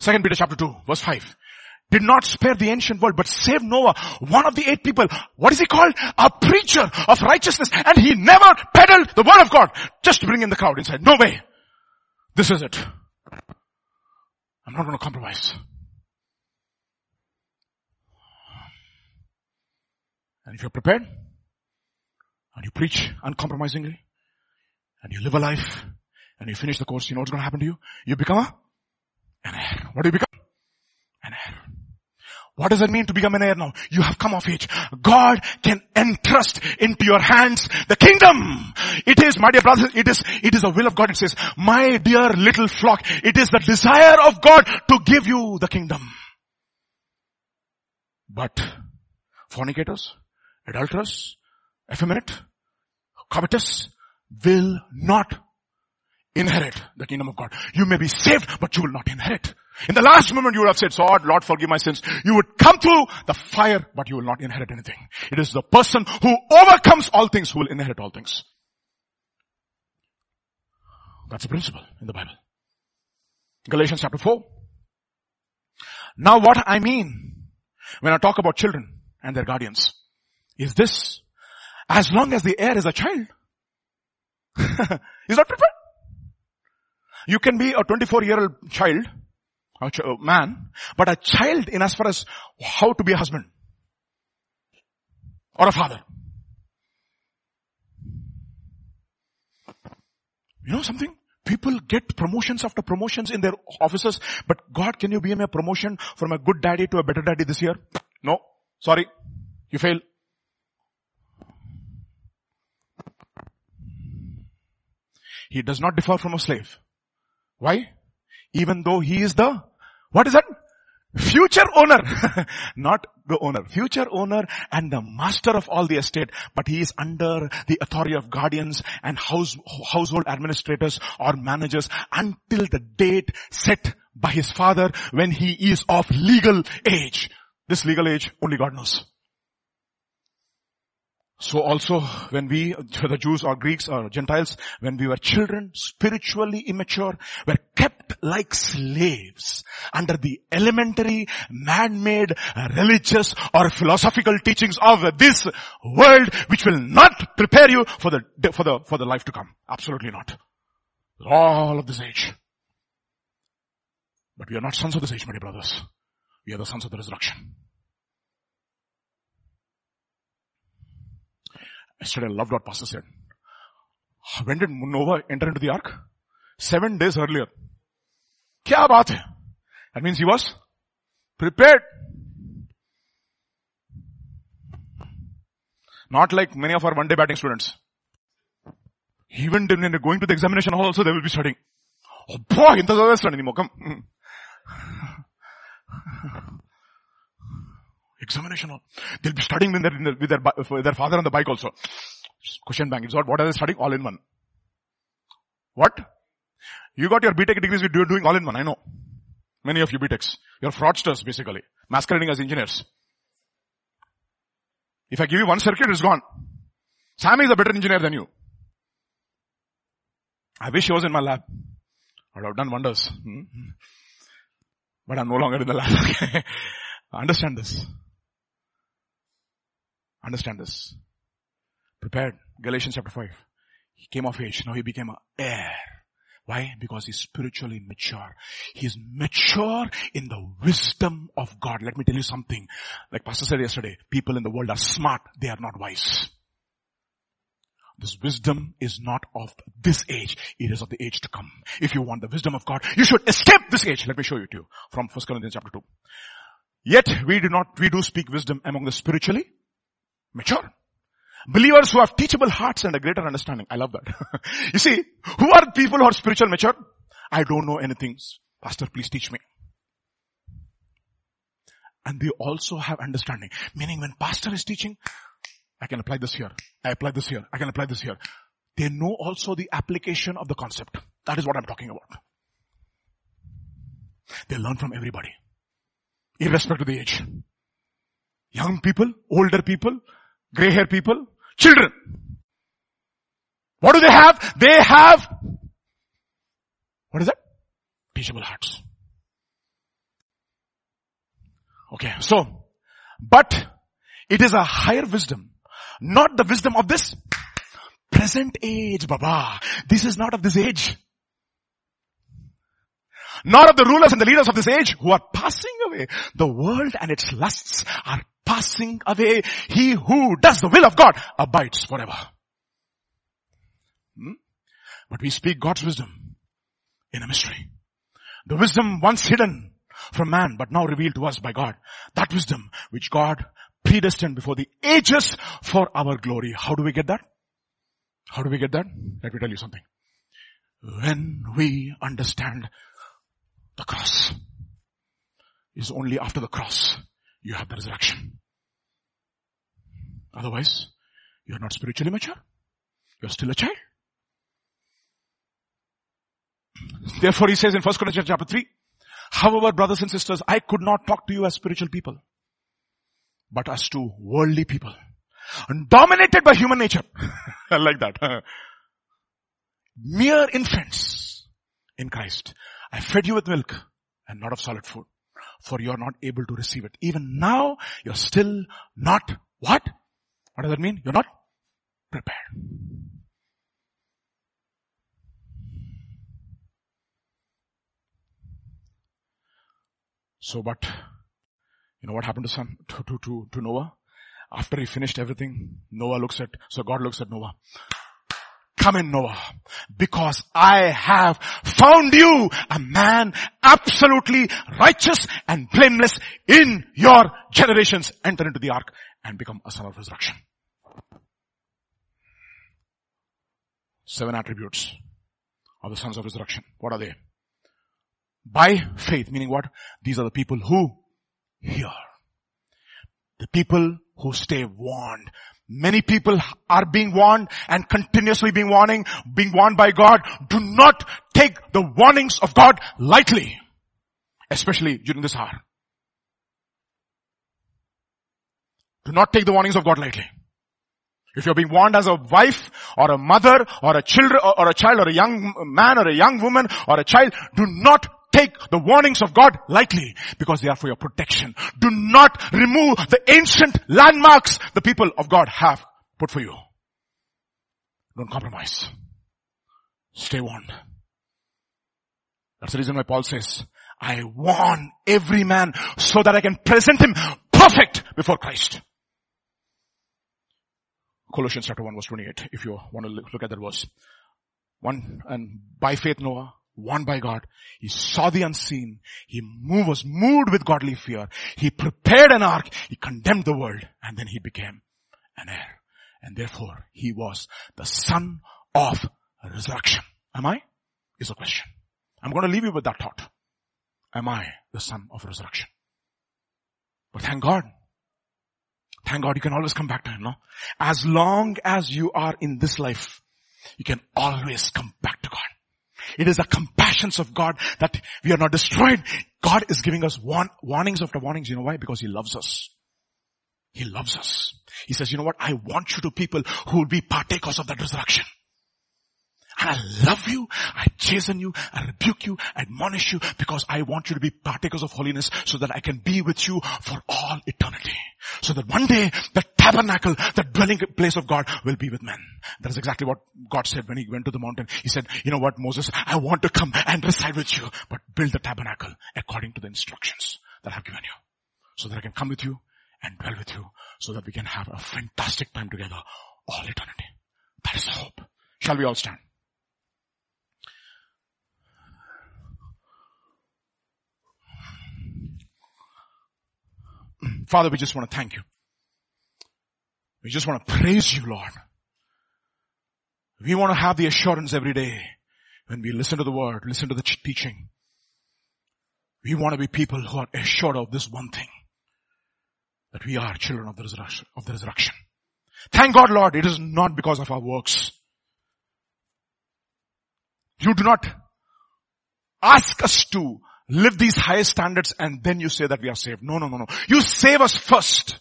Second Peter chapter 2 verse 5. Did not spare the ancient world, but saved Noah, one of the eight people. What is he called? A preacher of righteousness. And he never peddled the word of God. Just to bring in the crowd inside. No way. This is it. I'm not going to compromise. And if you're prepared, and you preach uncompromisingly, and you live a life, and you finish the course, you know what's going to happen to you? You become a an heir. What do you become? An heir. What does it mean to become an heir now? You have come of age. God can entrust into your hands the kingdom. It is, my dear brothers, it is, it is the will of God. It says, my dear little flock, it is the desire of God to give you the kingdom. But fornicators, adulterers, effeminate, covetous will not inherit the kingdom of God. You may be saved, but you will not inherit. In the last moment you would have said, Lord, Lord forgive my sins. You would come through the fire, but you will not inherit anything. It is the person who overcomes all things who will inherit all things. That's a principle in the Bible. Galatians chapter 4. Now what I mean when I talk about children and their guardians is this. As long as the heir is a child, he's not prepared. You can be a 24 year old child, a man, but a child in as far as how to be a husband or a father. You know something? People get promotions after promotions in their offices, but God, can you be a promotion from a good daddy to a better daddy this year? No. Sorry. You fail. He does not differ from a slave. Why? Even though he is the, what is that? Future owner. Not the owner. Future owner and the master of all the estate. But he is under the authority of guardians and house, household administrators or managers until the date set by his father when he is of legal age. This legal age, only God knows. So also when we, the Jews or Greeks or Gentiles, when we were children, spiritually immature, were kept like slaves under the elementary, man-made, religious or philosophical teachings of this world which will not prepare you for the, for the, for the life to come. Absolutely not. All of this age. But we are not sons of this age, my dear brothers. We are the sons of the resurrection. Yesterday I loved what pastor said. When did Noah enter into the ark? Seven days earlier. Kya baat hai? That means he was prepared. Not like many of our one day batting students. Even when they're going to the examination hall also they will be studying. అబ్బా ఇంత చదివేస్తాడు నీ ముఖం examination. They'll be studying with their, with their, with their father on the bike also. Question bank. It's what, what are they studying? All in one. What? You got your B.Tech degrees, you're doing all in one. I know. Many of you B.Techs. You're fraudsters basically. Masquerading as engineers. If I give you one circuit, it's gone. Sam is a better engineer than you. I wish he was in my lab. I would have done wonders. Hmm? But I'm no longer in the lab. Understand this. Understand this. Prepared. Galatians chapter 5. He came of age. Now he became an heir. Why? Because he's spiritually mature. He's mature in the wisdom of God. Let me tell you something. Like Pastor said yesterday, people in the world are smart. They are not wise. This wisdom is not of this age. It is of the age to come. If you want the wisdom of God, you should escape this age. Let me show you to you from 1 Corinthians chapter 2. Yet we do not, we do speak wisdom among the spiritually mature. Believers who have teachable hearts and a greater understanding. I love that. you see, who are people who are spiritual mature? I don't know anything. Pastor, please teach me. And they also have understanding. Meaning when pastor is teaching, I can apply this here. I apply this here. I can apply this here. They know also the application of the concept. That is what I'm talking about. They learn from everybody. Irrespective of the age. Young people, older people, gray hair people, children. What do they have? They have, what is that? Teachable hearts. Okay, so, but it is a higher wisdom, not the wisdom of this present age, Baba. This is not of this age. Not of the rulers and the leaders of this age who are passing away. The world and its lusts are passing away. He who does the will of God abides forever. Hmm? But we speak God's wisdom in a mystery. The wisdom once hidden from man, but now revealed to us by God. That wisdom which God predestined before the ages for our glory. How do we get that? How do we get that? Let me tell you something. When we understand the cross, is only after the cross you have the resurrection. Otherwise, you're not spiritually mature. You're still a child. Therefore he says in 1 Corinthians chapter 3, however brothers and sisters, I could not talk to you as spiritual people, but as to worldly people. And dominated by human nature. I like that. Mere infants in Christ. I fed you with milk and not of solid food. For you're not able to receive it. Even now, you're still not what? What does that mean? You're not prepared. So, but, you know what happened to son, to, to, to, to Noah? After he finished everything, Noah looks at, so God looks at Noah. Come in Noah, because I have found you a man absolutely righteous and blameless in your generations. Enter into the ark and become a son of resurrection. Seven attributes of the sons of resurrection. What are they? By faith, meaning what? These are the people who hear. The people who stay warned. Many people are being warned and continuously being warning, being warned by God. Do not take the warnings of God lightly. Especially during this hour. Do not take the warnings of God lightly. If you're being warned as a wife or a mother or a children or a child or a young man or a young woman or a child, do not take the warnings of God lightly because they are for your protection. Do not remove the ancient landmarks the people of God have put for you. Don't compromise. Stay warned. That's the reason why Paul says, I warn every man so that I can present him perfect before Christ. Colossians chapter 1 verse 28, if you want to look at that verse. One, and by faith Noah, warned by God. He saw the unseen. He moved, was moved with godly fear. He prepared an ark. He condemned the world and then he became an heir. And therefore he was the son of resurrection. Am I? Is a question. I'm going to leave you with that thought. Am I the son of resurrection? But thank God. Thank God you can always come back to Him, no? As long as you are in this life, you can always come back to God. It is the compassions of God that we are not destroyed. God is giving us warn, warnings after warnings. You know why? Because He loves us. He loves us. He says, you know what? I want you to people who will be partakers of that resurrection. And I love you, I chasten you, I rebuke you, I admonish you because I want you to be partakers of holiness so that I can be with you for all eternity. So that one day the tabernacle, the dwelling place of God will be with men. That is exactly what God said when he went to the mountain. He said, you know what Moses, I want to come and reside with you, but build the tabernacle according to the instructions that I've given you. So that I can come with you and dwell with you so that we can have a fantastic time together all eternity. That is the hope. Shall we all stand? Father, we just want to thank you. We just want to praise you, Lord. We want to have the assurance every day when we listen to the word, listen to the teaching. We want to be people who are assured of this one thing, that we are children of the resurrection, of the resurrection. Thank God, Lord, it is not because of our works. You do not ask us to live these high standards and then you say that we are saved. No, no, no, no. You save us first.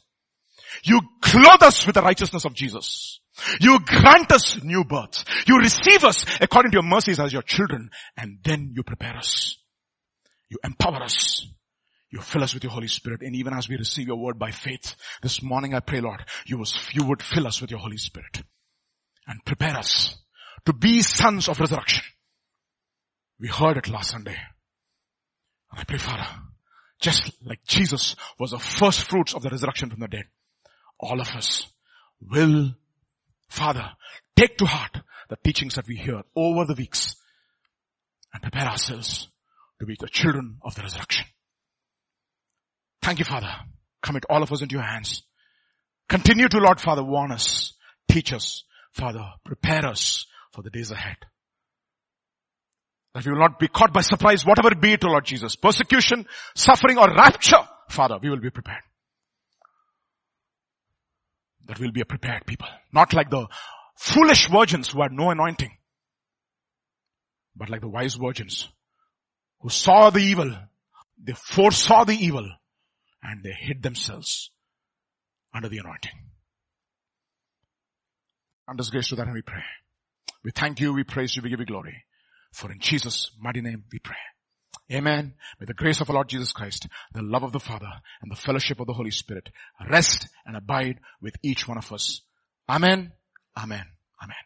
You clothe us with the righteousness of Jesus. You grant us new birth. You receive us according to your mercies as your children and then you prepare us. You empower us. You fill us with your Holy Spirit and even as we receive your word by faith, this morning I pray Lord, you, you would fill us with your Holy Spirit and prepare us to be sons of resurrection. We heard it last Sunday. And I pray, Father, just like Jesus was the first fruits of the resurrection from the dead, all of us will, Father, take to heart the teachings that we hear over the weeks and prepare ourselves to be the children of the resurrection. Thank you, Father. Commit all of us into your hands. Continue to, Lord Father, warn us, teach us, Father, prepare us for the days ahead. That we will not be caught by surprise, whatever it be to Lord Jesus. Persecution, suffering or rapture, Father, we will be prepared. That we'll be a prepared people. Not like the foolish virgins who had no anointing. But like the wise virgins who saw the evil, they foresaw the evil and they hid themselves under the anointing. And this grace to that and we pray. We thank you, we praise you, we give you glory. For in Jesus' mighty name we pray. Amen. May the grace of our Lord Jesus Christ, the love of the Father, and the fellowship of the Holy Spirit rest and abide with each one of us. Amen. Amen. Amen.